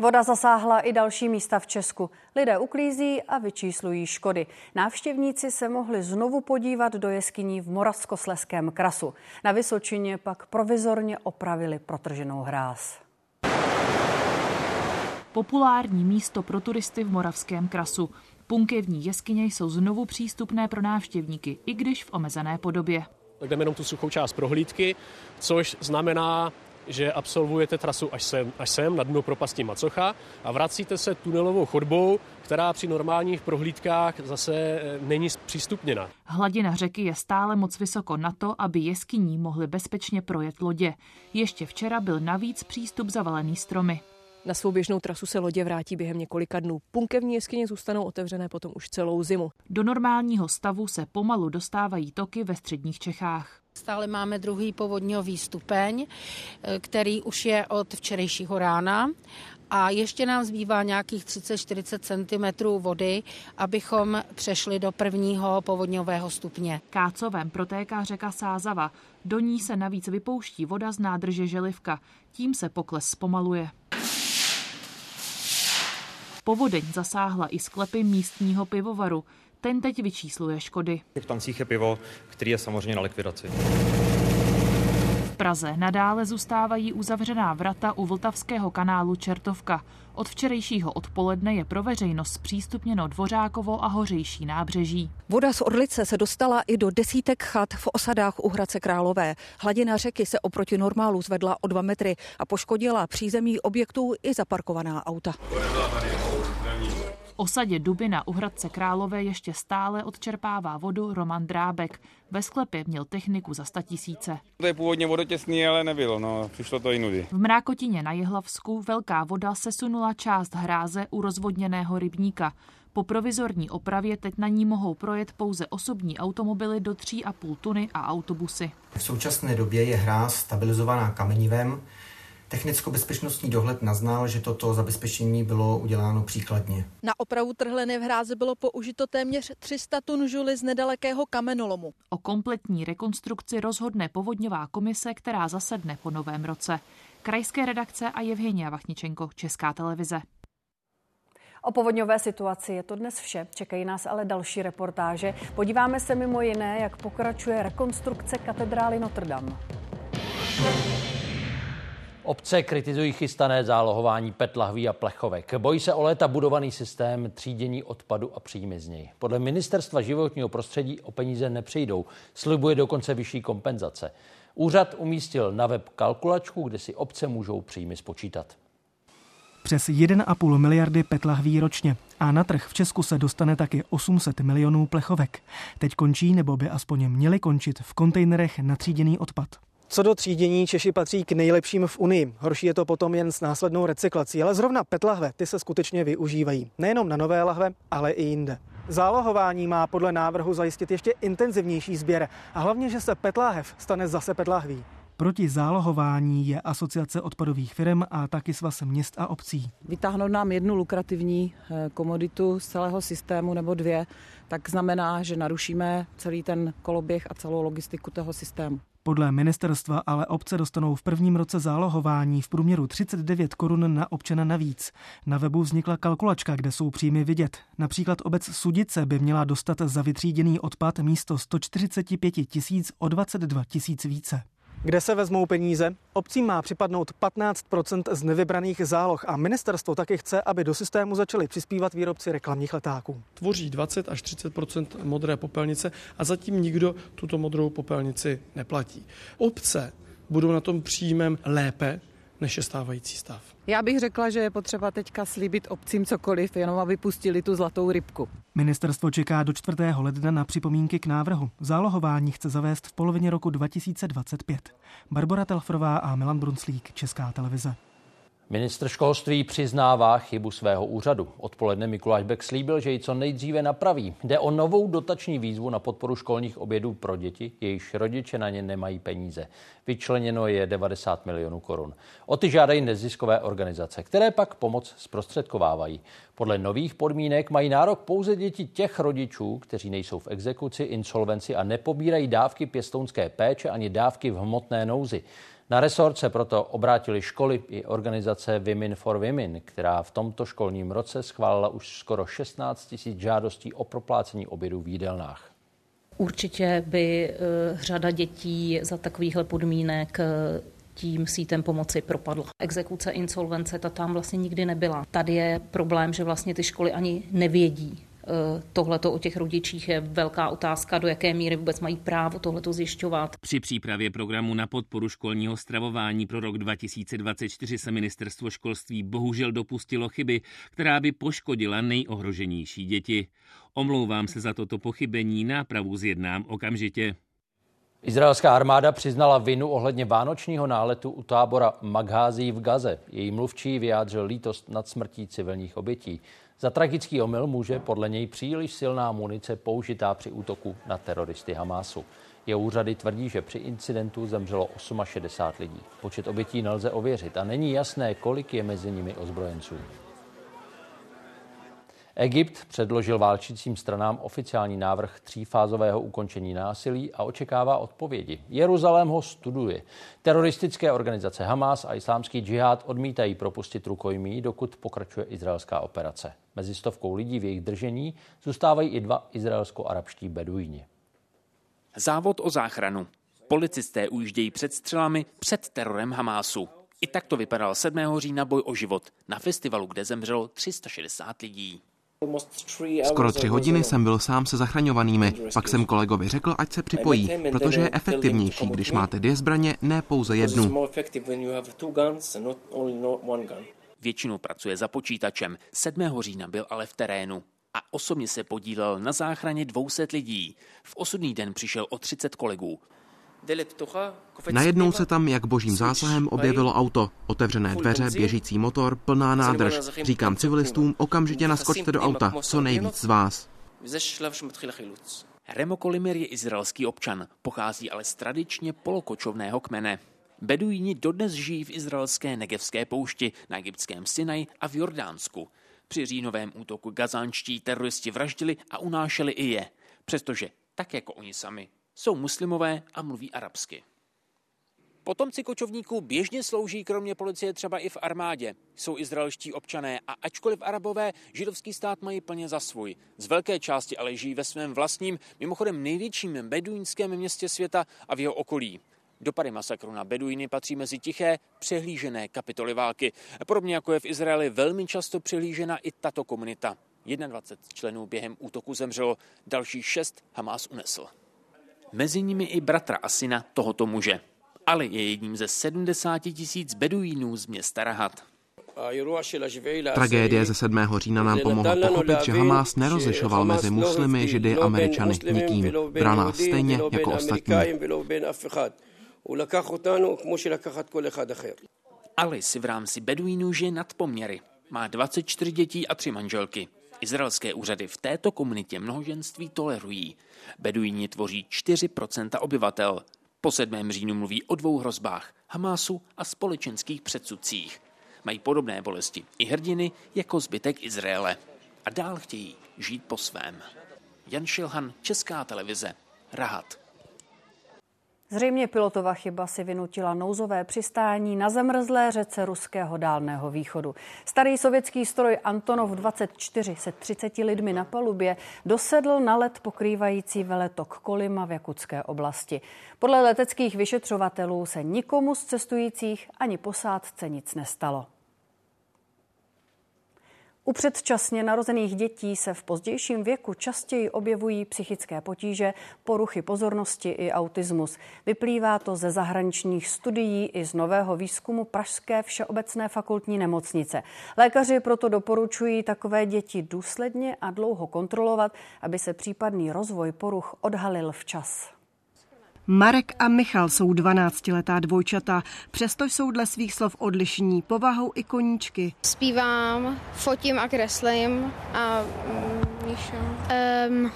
Voda zasáhla i další místa v Česku. Lidé uklízí a vyčíslují škody. Návštěvníci se mohli znovu podívat do jeskyní v Moravskosleském krasu. Na Vysočině pak provizorně opravili protrženou hráz. Populární místo pro turisty v Moravském krasu. Punkevní jeskyně jsou znovu přístupné pro návštěvníky, i když v omezené podobě. Tak jdeme jenom tu suchou část prohlídky, což znamená že absolvujete trasu až sem, až sem na dno propasti Macocha a vracíte se tunelovou chodbou, která při normálních prohlídkách zase eh, není přístupněna. Hladina řeky je stále moc vysoko na to, aby jeskyní mohly bezpečně projet lodě. Ještě včera byl navíc přístup zavalený stromy. Na svou běžnou trasu se lodě vrátí během několika dnů. Punkevní jeskyně zůstanou otevřené potom už celou zimu. Do normálního stavu se pomalu dostávají toky ve středních Čechách. Stále máme druhý povodňový stupeň, eh, který už je od včerejšího rána a ještě nám zbývá nějakých 30-40 cm vody, abychom přešli do prvního povodňového stupně. Kácovem protéká řeka Sázava. Do ní se navíc vypouští voda z nádrže Želivka. Tím se pokles zpomaluje. Povodeň zasáhla i sklepy místního pivovaru. Ten teď vyčísluje škody. V tancích je pivo, který je samozřejmě na likvidaci. V Praze nadále zůstávají uzavřená vrata u Vltavského kanálu Čertovka. Od včerejšího odpoledne je pro veřejnost přístupněno Dvořákovo a Hořejší nábřeží. Voda z Orlice se dostala i do desítek chat v osadách u Hradce Králové. Hladina řeky se oproti normálu zvedla o dva metry a poškodila přízemí objektů i zaparkovaná auta osadě Dubina u Hradce Králové ještě stále odčerpává vodu Roman Drábek. Ve sklepě měl techniku za sta tisíce. To je původně vodotěsný, ale nebylo, no, přišlo to i nudy. V Mrákotině na Jihlavsku velká voda sesunula část hráze u rozvodněného rybníka. Po provizorní opravě teď na ní mohou projet pouze osobní automobily do 3,5 tuny a autobusy. V současné době je hráz stabilizovaná kamenivem, Technicko-bezpečnostní dohled naznal, že toto zabezpečení bylo uděláno příkladně. Na opravu trhleny v hráze bylo použito téměř 300 tun žuly z nedalekého kamenolomu. O kompletní rekonstrukci rozhodne povodňová komise, která zasedne po novém roce. Krajské redakce a Evgenia Vachničenko, Česká televize. O povodňové situaci je to dnes vše. Čekají nás ale další reportáže. Podíváme se mimo jiné, jak pokračuje rekonstrukce katedrály Notre Dame. Obce kritizují chystané zálohování PET lahví a plechovek. Bojí se o léta budovaný systém třídění odpadu a příjmy z něj. Podle ministerstva životního prostředí o peníze nepřijdou. Slibuje dokonce vyšší kompenzace. Úřad umístil na web kalkulačku, kde si obce můžou příjmy spočítat. Přes 1,5 miliardy PET lahví ročně. A na trh v Česku se dostane taky 800 milionů plechovek. Teď končí nebo by aspoň měly končit v kontejnerech na tříděný odpad. Co do třídění, Češi patří k nejlepším v Unii. Horší je to potom jen s následnou recyklací, ale zrovna PET lahve, ty se skutečně využívají. Nejenom na nové lahve, ale i jinde. Zálohování má podle návrhu zajistit ještě intenzivnější sběr a hlavně, že se PET stane zase PET lahví. Proti zálohování je Asociace odpadových firm a taky svaz měst a obcí. Vytáhnout nám jednu lukrativní eh, komoditu z celého systému nebo dvě, tak znamená, že narušíme celý ten koloběh a celou logistiku toho systému. Podle ministerstva ale obce dostanou v prvním roce zálohování v průměru 39 korun na občana navíc. Na webu vznikla kalkulačka, kde jsou příjmy vidět. Například obec Sudice by měla dostat za vytříděný odpad místo 145 tisíc o 22 tisíc více. Kde se vezmou peníze? Obcím má připadnout 15% z nevybraných záloh a ministerstvo taky chce, aby do systému začali přispívat výrobci reklamních letáků. Tvoří 20 až 30% modré popelnice a zatím nikdo tuto modrou popelnici neplatí. Obce budou na tom příjmem lépe, než je stávající stav. Já bych řekla, že je potřeba teďka slíbit obcím cokoliv, jenom aby pustili tu zlatou rybku. Ministerstvo čeká do 4. ledna na připomínky k návrhu. Zálohování chce zavést v polovině roku 2025. Barbara Telfrová a Milan Brunslík, Česká televize. Ministr školství přiznává chybu svého úřadu. Odpoledne Mikuláš Bek slíbil, že ji co nejdříve napraví. Jde o novou dotační výzvu na podporu školních obědů pro děti, jejichž rodiče na ně nemají peníze. Vyčleněno je 90 milionů korun. O ty žádají neziskové organizace, které pak pomoc zprostředkovávají. Podle nových podmínek mají nárok pouze děti těch rodičů, kteří nejsou v exekuci, insolvenci a nepobírají dávky pěstounské péče ani dávky v hmotné nouzi. Na resort se proto obrátili školy i organizace Women for Women, která v tomto školním roce schválila už skoro 16 tisíc žádostí o proplácení obědů v jídelnách. Určitě by eh, řada dětí za takovýchhle podmínek eh, tím sítem pomoci propadla. Exekuce, insolvence, ta tam vlastně nikdy nebyla. Tady je problém, že vlastně ty školy ani nevědí, tohleto o těch rodičích je velká otázka, do jaké míry vůbec mají právo tohleto zjišťovat. Při přípravě programu na podporu školního stravování pro rok 2024 se ministerstvo školství bohužel dopustilo chyby, která by poškodila nejohroženější děti. Omlouvám se za toto pochybení, nápravu zjednám okamžitě. Izraelská armáda přiznala vinu ohledně vánočního náletu u tábora Maghází v Gaze. Její mluvčí vyjádřil lítost nad smrtí civilních obětí. Za tragický omyl může podle něj příliš silná munice použitá při útoku na teroristy Hamásu. Jeho úřady tvrdí, že při incidentu zemřelo 68 lidí. Počet obětí nelze ověřit a není jasné, kolik je mezi nimi ozbrojenců. Egypt předložil válčícím stranám oficiální návrh třífázového ukončení násilí a očekává odpovědi. Jeruzalém ho studuje. Teroristické organizace Hamas a islámský džihad odmítají propustit rukojmí, dokud pokračuje izraelská operace. Mezi stovkou lidí v jejich držení zůstávají i dva izraelsko-arabští beduíni. Závod o záchranu. Policisté ujíždějí před střelami před terorem Hamásu. I tak to vypadal 7. října boj o život na festivalu, kde zemřelo 360 lidí. Skoro tři hodiny jsem byl sám se zachraňovanými. Pak jsem kolegovi řekl, ať se připojí, protože je efektivnější, když máte dvě zbraně, ne pouze jednu. Většinou pracuje za počítačem. 7. října byl ale v terénu a osobně se podílel na záchraně 200 lidí. V osudný den přišel o 30 kolegů. Najednou se tam, jak božím zásahem, objevilo auto. Otevřené dveře, běžící motor, plná nádrž. Říkám civilistům, okamžitě naskočte do auta, co nejvíc z vás. Remo Kolimir je izraelský občan, pochází ale z tradičně polokočovného kmene. Beduíni dodnes žijí v izraelské negevské poušti, na egyptském Sinaj a v Jordánsku. Při říjnovém útoku gazánčtí teroristi vraždili a unášeli i je, přestože, tak jako oni sami, jsou muslimové a mluví arabsky. Potomci kočovníků běžně slouží kromě policie třeba i v armádě. Jsou izraelští občané a ačkoliv arabové židovský stát mají plně za svůj. Z velké části ale žijí ve svém vlastním, mimochodem největším beduínském městě světa a v jeho okolí. Dopady masakru na Beduiny patří mezi tiché, přehlížené kapitoly války. Podobně jako je v Izraeli velmi často přehlížena i tato komunita. 21 členů během útoku zemřelo, další šest Hamás unesl. Mezi nimi i bratra a syna tohoto muže. Ale je jedním ze 70 tisíc beduínů z města Rahat. Tragédie ze 7. října nám pomohla pochopit, že Hamas nerozlišoval mezi muslimy, židy, američany, nikým. Bral nás stejně jako ostatní. Ali si v rámci beduínů žije nad poměry. Má 24 dětí a tři manželky. Izraelské úřady v této komunitě mnohoženství tolerují. Beduíni tvoří 4% obyvatel. Po 7. říjnu mluví o dvou hrozbách Hamásu a společenských předsudcích. Mají podobné bolesti i hrdiny jako zbytek Izraele. A dál chtějí žít po svém. Jan Šilhan, Česká televize, Rahat. Zřejmě pilotova chyba si vynutila nouzové přistání na zamrzlé řece ruského dálného východu. Starý sovětský stroj Antonov 24 se 30 lidmi na palubě dosedl na let pokrývající veletok Kolima v Jakutské oblasti. Podle leteckých vyšetřovatelů se nikomu z cestujících ani posádce nic nestalo. U předčasně narozených dětí se v pozdějším věku častěji objevují psychické potíže, poruchy pozornosti i autismus. Vyplývá to ze zahraničních studií i z nového výzkumu Pražské všeobecné fakultní nemocnice. Lékaři proto doporučují takové děti důsledně a dlouho kontrolovat, aby se případný rozvoj poruch odhalil včas. Marek a Michal jsou 12-letá dvojčata, přesto jsou dle svých slov odlišní povahou i koníčky. Zpívám, fotím a kreslím a mm, Um,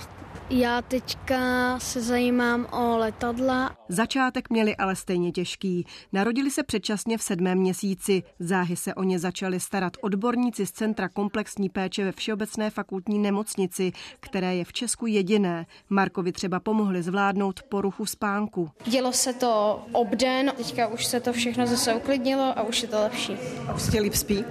já teďka se zajímám o letadla. Začátek měli ale stejně těžký. Narodili se předčasně v sedmém měsíci. Záhy se o ně začali starat odborníci z Centra komplexní péče ve Všeobecné fakultní nemocnici, které je v Česku jediné. Markovi třeba pomohli zvládnout poruchu spánku. Dělo se to obden, teďka už se to všechno zase uklidnilo a už je to lepší. A už líp spí?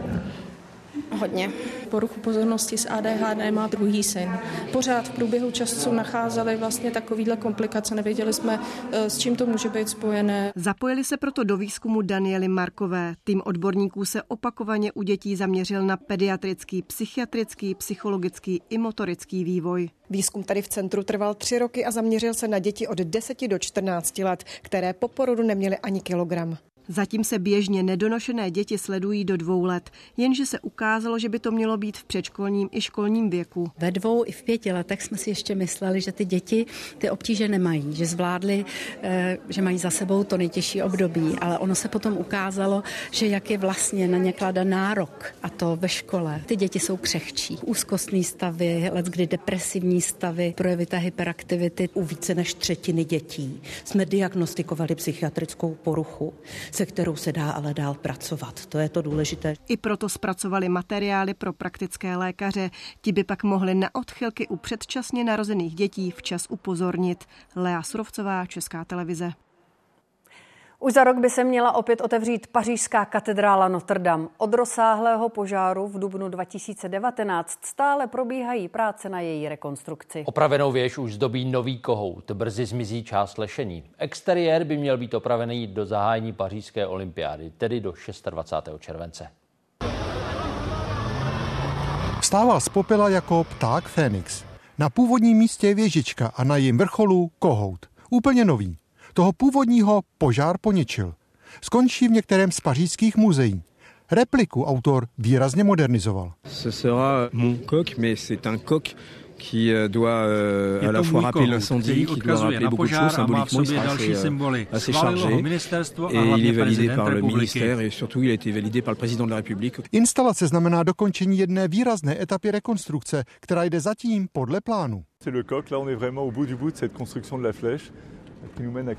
Hodně. Poruchu pozornosti s ADHD má druhý syn. Pořád v průběhu času nacházeli vlastně takovýhle komplikace, nevěděli jsme, eh, s čím to může být spojené. Zapojili se proto do výzkumu Daniely Markové. Tým odborníků se opakovaně u dětí zaměřil na pediatrický, psychiatrický, psychologický i motorický vývoj. Výzkum tady v centru trval tři roky a zaměřil se na děti od 10 do 14 let, které po porodu neměly ani kilogram. Zatím se běžně nedonošené děti sledují do dvou let, jenže se ukázalo, že by to mělo být v předškolním i školním věku. Ve dvou i v pěti letech jsme si ještě mysleli, že ty děti ty obtíže nemají, že zvládli, eh, že mají za sebou to nejtěžší období, ale ono se potom ukázalo, že jak je vlastně na ně kladen nárok, a to ve škole. Ty děti jsou křehčí. Úzkostní stavy, let kdy depresivní stavy, projevy té hyperaktivity. U více než třetiny dětí jsme diagnostikovali psychiatrickou poruchu se kterou se dá ale dál pracovat. To je to důležité. I proto zpracovali materiály pro praktické lékaře. Ti by pak mohli na odchylky u předčasně narozených dětí včas upozornit. Lea Surovcová, Česká televize. Už za rok by se měla opět otevřít pařížská katedrála Notre Dame. Od rozsáhlého požáru v dubnu 2019 stále probíhají práce na její rekonstrukci. Opravenou věž už zdobí nový kohout. Brzy zmizí část lešení. Exteriér by měl být opravený do zahájení pařížské olympiády, tedy do 26. července. Vstává z popela jako pták Fénix. Na původním místě je věžička a na jejím vrcholu kohout. Úplně nový. Toho původního požár poničil. Skončí v některém z pařížských muzeí. Repliku autor výrazně modernizoval. Ce sera mon coq, mais c'est un coq qui euh, doit euh, à la fois rappeler l'incendie, qui doit rappeler beaucoup de choses. Symboliquement, il sera assez, euh, assez chargé. Et il est validé par le ministère et surtout il a été validé par le président de la République. Instalace znamená dokončení jedné výrazné etapy rekonstrukce, která jde zatím podle plánu. C'est le coq, là on est vraiment au bout du bout de cette construction de la flèche.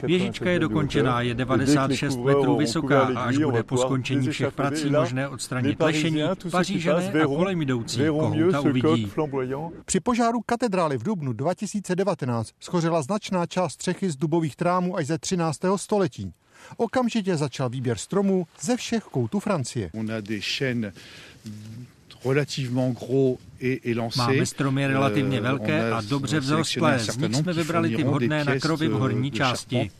Věžička je dokončená, je 96 metrů vysoká a až bude po skončení všech prací možné odstranit lešení, pařížané a kolem jdoucí kohouta uvidí. Při požáru katedrály v Dubnu 2019 schořela značná část střechy z dubových trámů až ze 13. století. Okamžitě začal výběr stromů ze všech koutů Francie. Máme stromy relativně euh, velké a dobře vzrostlé. Z nich jsme vybrali ty vhodné na krovy v horní části.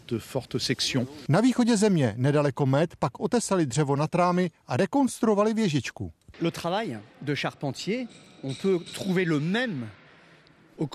Na východě země, nedaleko Med, pak otesali dřevo na trámy a rekonstruovali věžičku. Le travail de charpentier, on peut trouver le même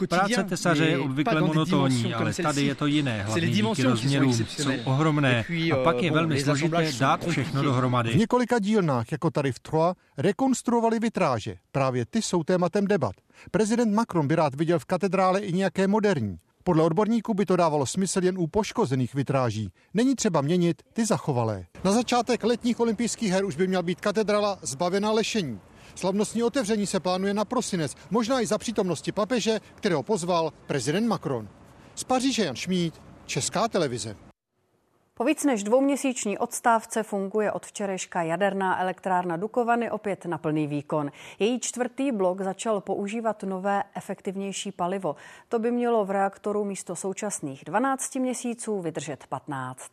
Práce tesaře je obvykle monotónní, ale tady je to jiné. Hlavně díky rozměrům jsou ohromné a pak je euh, velmi složité dát všechno dohromady. V několika dílnách, jako tady v Troyes, rekonstruovali vitráže. Právě ty jsou tématem debat. Prezident Macron by rád viděl v katedrále i nějaké moderní. Podle odborníků by to dávalo smysl jen u poškozených vitráží. Není třeba měnit ty zachovalé. Na začátek letních olympijských her už by měla být katedrála zbavená lešení. Slavnostní otevření se plánuje na prosinec, možná i za přítomnosti papeže, kterého pozval prezident Macron. Z Paříže Jan Šmíd, Česká televize. Po víc než dvouměsíční odstávce funguje od včerejška jaderná elektrárna Dukovany opět na plný výkon. Její čtvrtý blok začal používat nové efektivnější palivo. To by mělo v reaktoru místo současných 12 měsíců vydržet 15.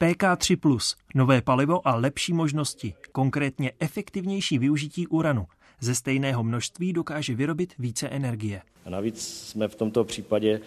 PK3+, nové palivo a lepší možnosti, konkrétně efektivnější využití uranu. Ze stejného množství dokáže vyrobit více energie. A navíc jsme v tomto případě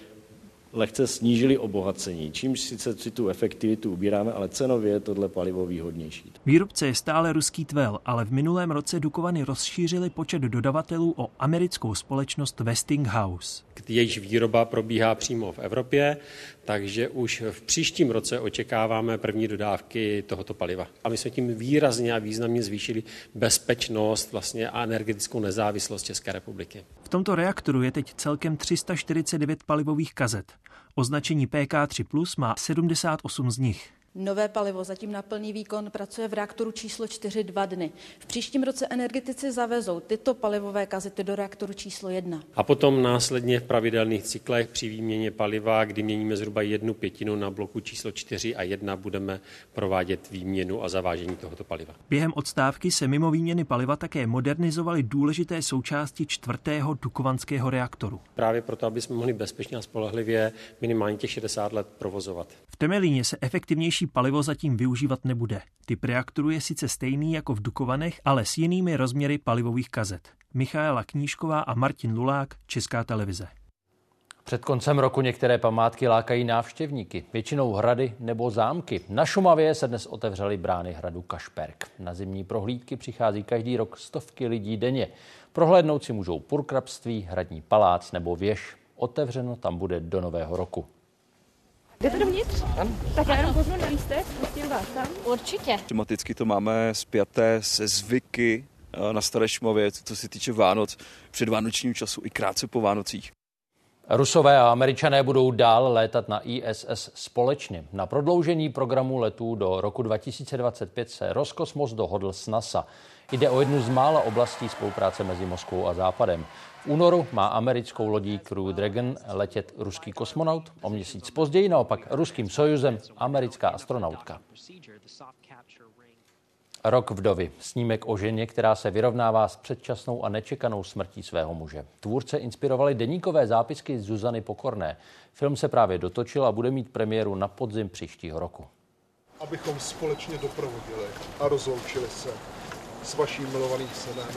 lehce snížili obohacení, čímž sice si tu efektivitu ubíráme, ale cenově je tohle palivo výhodnější. Výrobce je stále ruský Tvel, ale v minulém roce Dukovany rozšířili počet dodavatelů o americkou společnost Westinghouse. Jejíž výroba probíhá přímo v Evropě, takže už v příštím roce očekáváme první dodávky tohoto paliva. A my jsme tím výrazně a významně zvýšili bezpečnost vlastně a energetickou nezávislost České republiky. V tomto reaktoru je teď celkem 349 palivových kazet. Označení PK3 má 78 z nich. Nové palivo zatím na plný výkon pracuje v reaktoru číslo 4 dva dny. V příštím roce energetici zavezou tyto palivové kazety do reaktoru číslo 1. A potom následně v pravidelných cyklech při výměně paliva, kdy měníme zhruba jednu pětinu na bloku číslo 4 a 1, budeme provádět výměnu a zavážení tohoto paliva. Během odstávky se mimo výměny paliva také modernizovaly důležité součásti čtvrtého dukovanského reaktoru. Právě proto, aby jsme mohli bezpečně a spolehlivě minimálně těch 60 let provozovat. V Temelíně se efektivnější palivo zatím využívat nebude. Typ reaktoru je sice stejný jako v Dukovanech, ale s jinými rozměry palivových kazet. Michaela Knížková a Martin Lulák, Česká televize. Před koncem roku některé památky lákají návštěvníky, většinou hrady nebo zámky. Na Šumavě se dnes otevřely brány hradu Kašperk. Na zimní prohlídky přichází každý rok stovky lidí denně. Prohlédnout si můžou purkrabství, hradní palác nebo věž. Otevřeno tam bude do nového roku. Jdete dovnitř? Ano. Tak já jenom koznu na lístek, pustím vás tam. Určitě. Tematicky to máme spjaté se zvyky eh, na Staré Šumavě, co se týče Vánoc, před vánočním času i krátce po Vánocích. Rusové a američané budou dál létat na ISS společně. Na prodloužení programu letů do roku 2025 se Roskosmos dohodl s NASA. Jde o jednu z mála oblastí spolupráce mezi Moskvou a Západem. V únoru má americkou lodí Crew Dragon letět ruský kosmonaut, o měsíc později naopak ruským Sojuzem americká astronautka. Rok vdovy. Snímek o ženě, která se vyrovnává s předčasnou a nečekanou smrtí svého muže. Tvůrce inspirovali deníkové zápisky Zuzany Pokorné. Film se právě dotočil a bude mít premiéru na podzim příštího roku. Abychom společně doprovodili a rozloučili se s vaším milovaným synem,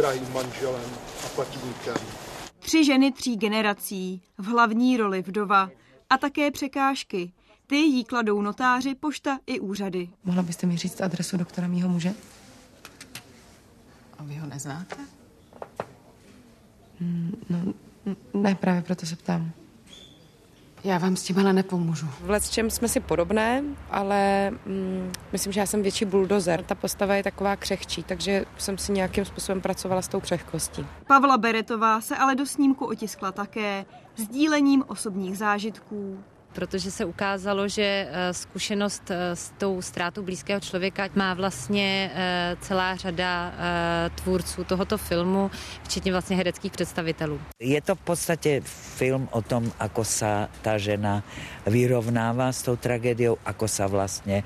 drahým manželem a platníkem. Tři ženy tří generací, v hlavní roli vdova a také překážky. Ty jí kladou notáři, pošta i úřady. Mohla byste mi říct adresu doktora mýho muže? A vy ho neznáte? Mm, no, ne, právě proto se ptám. Já vám s tím ale nepomůžu. V čem jsme si podobné, ale mm, myslím, že já jsem větší buldozer. Ta postava je taková křehčí, takže jsem si nějakým způsobem pracovala s tou křehkostí. Pavla Beretová se ale do snímku otiskla také sdílením osobních zážitků, protože se ukázalo, že eh, zkušenost eh, s tou ztrátou blízkého člověka má vlastně eh, celá řada tvůrců tohoto filmu, včetně vlastně hereckých představitelů. Je to v podstatě film o tom, ako sa ta žena vyrovnáva s tou tragédiou, ako sa vlastně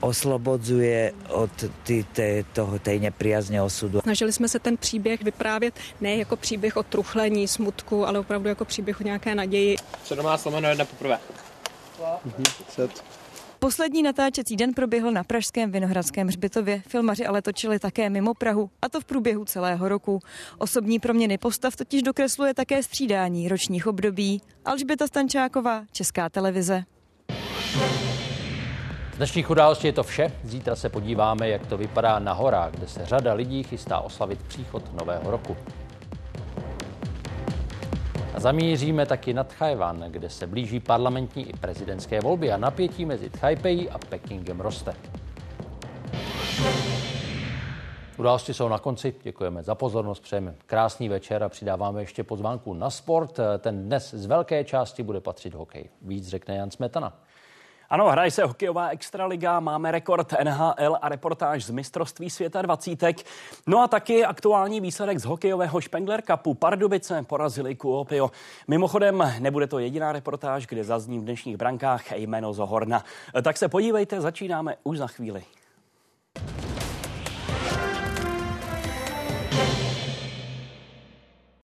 oslobodzuje od ty, té, toho, té nepriazně osudu. Snažili jsme se ten příběh vyprávět ne jako příběh o truchlení, smutku, ale opravdu jako příběh o nějaké naději. 17 lomeno jedna poprvé. Mhm. Poslední natáčecí den proběhl na Pražském Vinohradském hřbitově. Filmaři ale točili také mimo Prahu, a to v průběhu celého roku. Osobní proměny postav totiž dokresluje také střídání ročních období. Alžběta Stančáková, Česká televize. Z dnešních událostí je to vše. Zítra se podíváme, jak to vypadá na horách, kde se řada lidí chystá oslavit příchod nového roku. A zamíříme taky na Tchajvan, kde se blíží parlamentní i prezidentské volby a napětí mezi Tchajpejí a Pekingem roste. Události jsou na konci. Děkujeme za pozornost, přejeme krásný večer a přidáváme ještě pozvánku na sport. Ten dnes z velké části bude patřit hokej. Víc řekne Jan Smetana. Ano, hraje se hokejová extraliga, máme rekord NHL a reportáž z mistrovství světa 20. No a taky aktuální výsledek z hokejového Spengler Cupu. Pardubice porazili Kuopio. Mimochodem, nebude to jediná reportáž, kde zazní v dnešních brankách jméno Zohorna. Tak se podívejte, začínáme už za chvíli.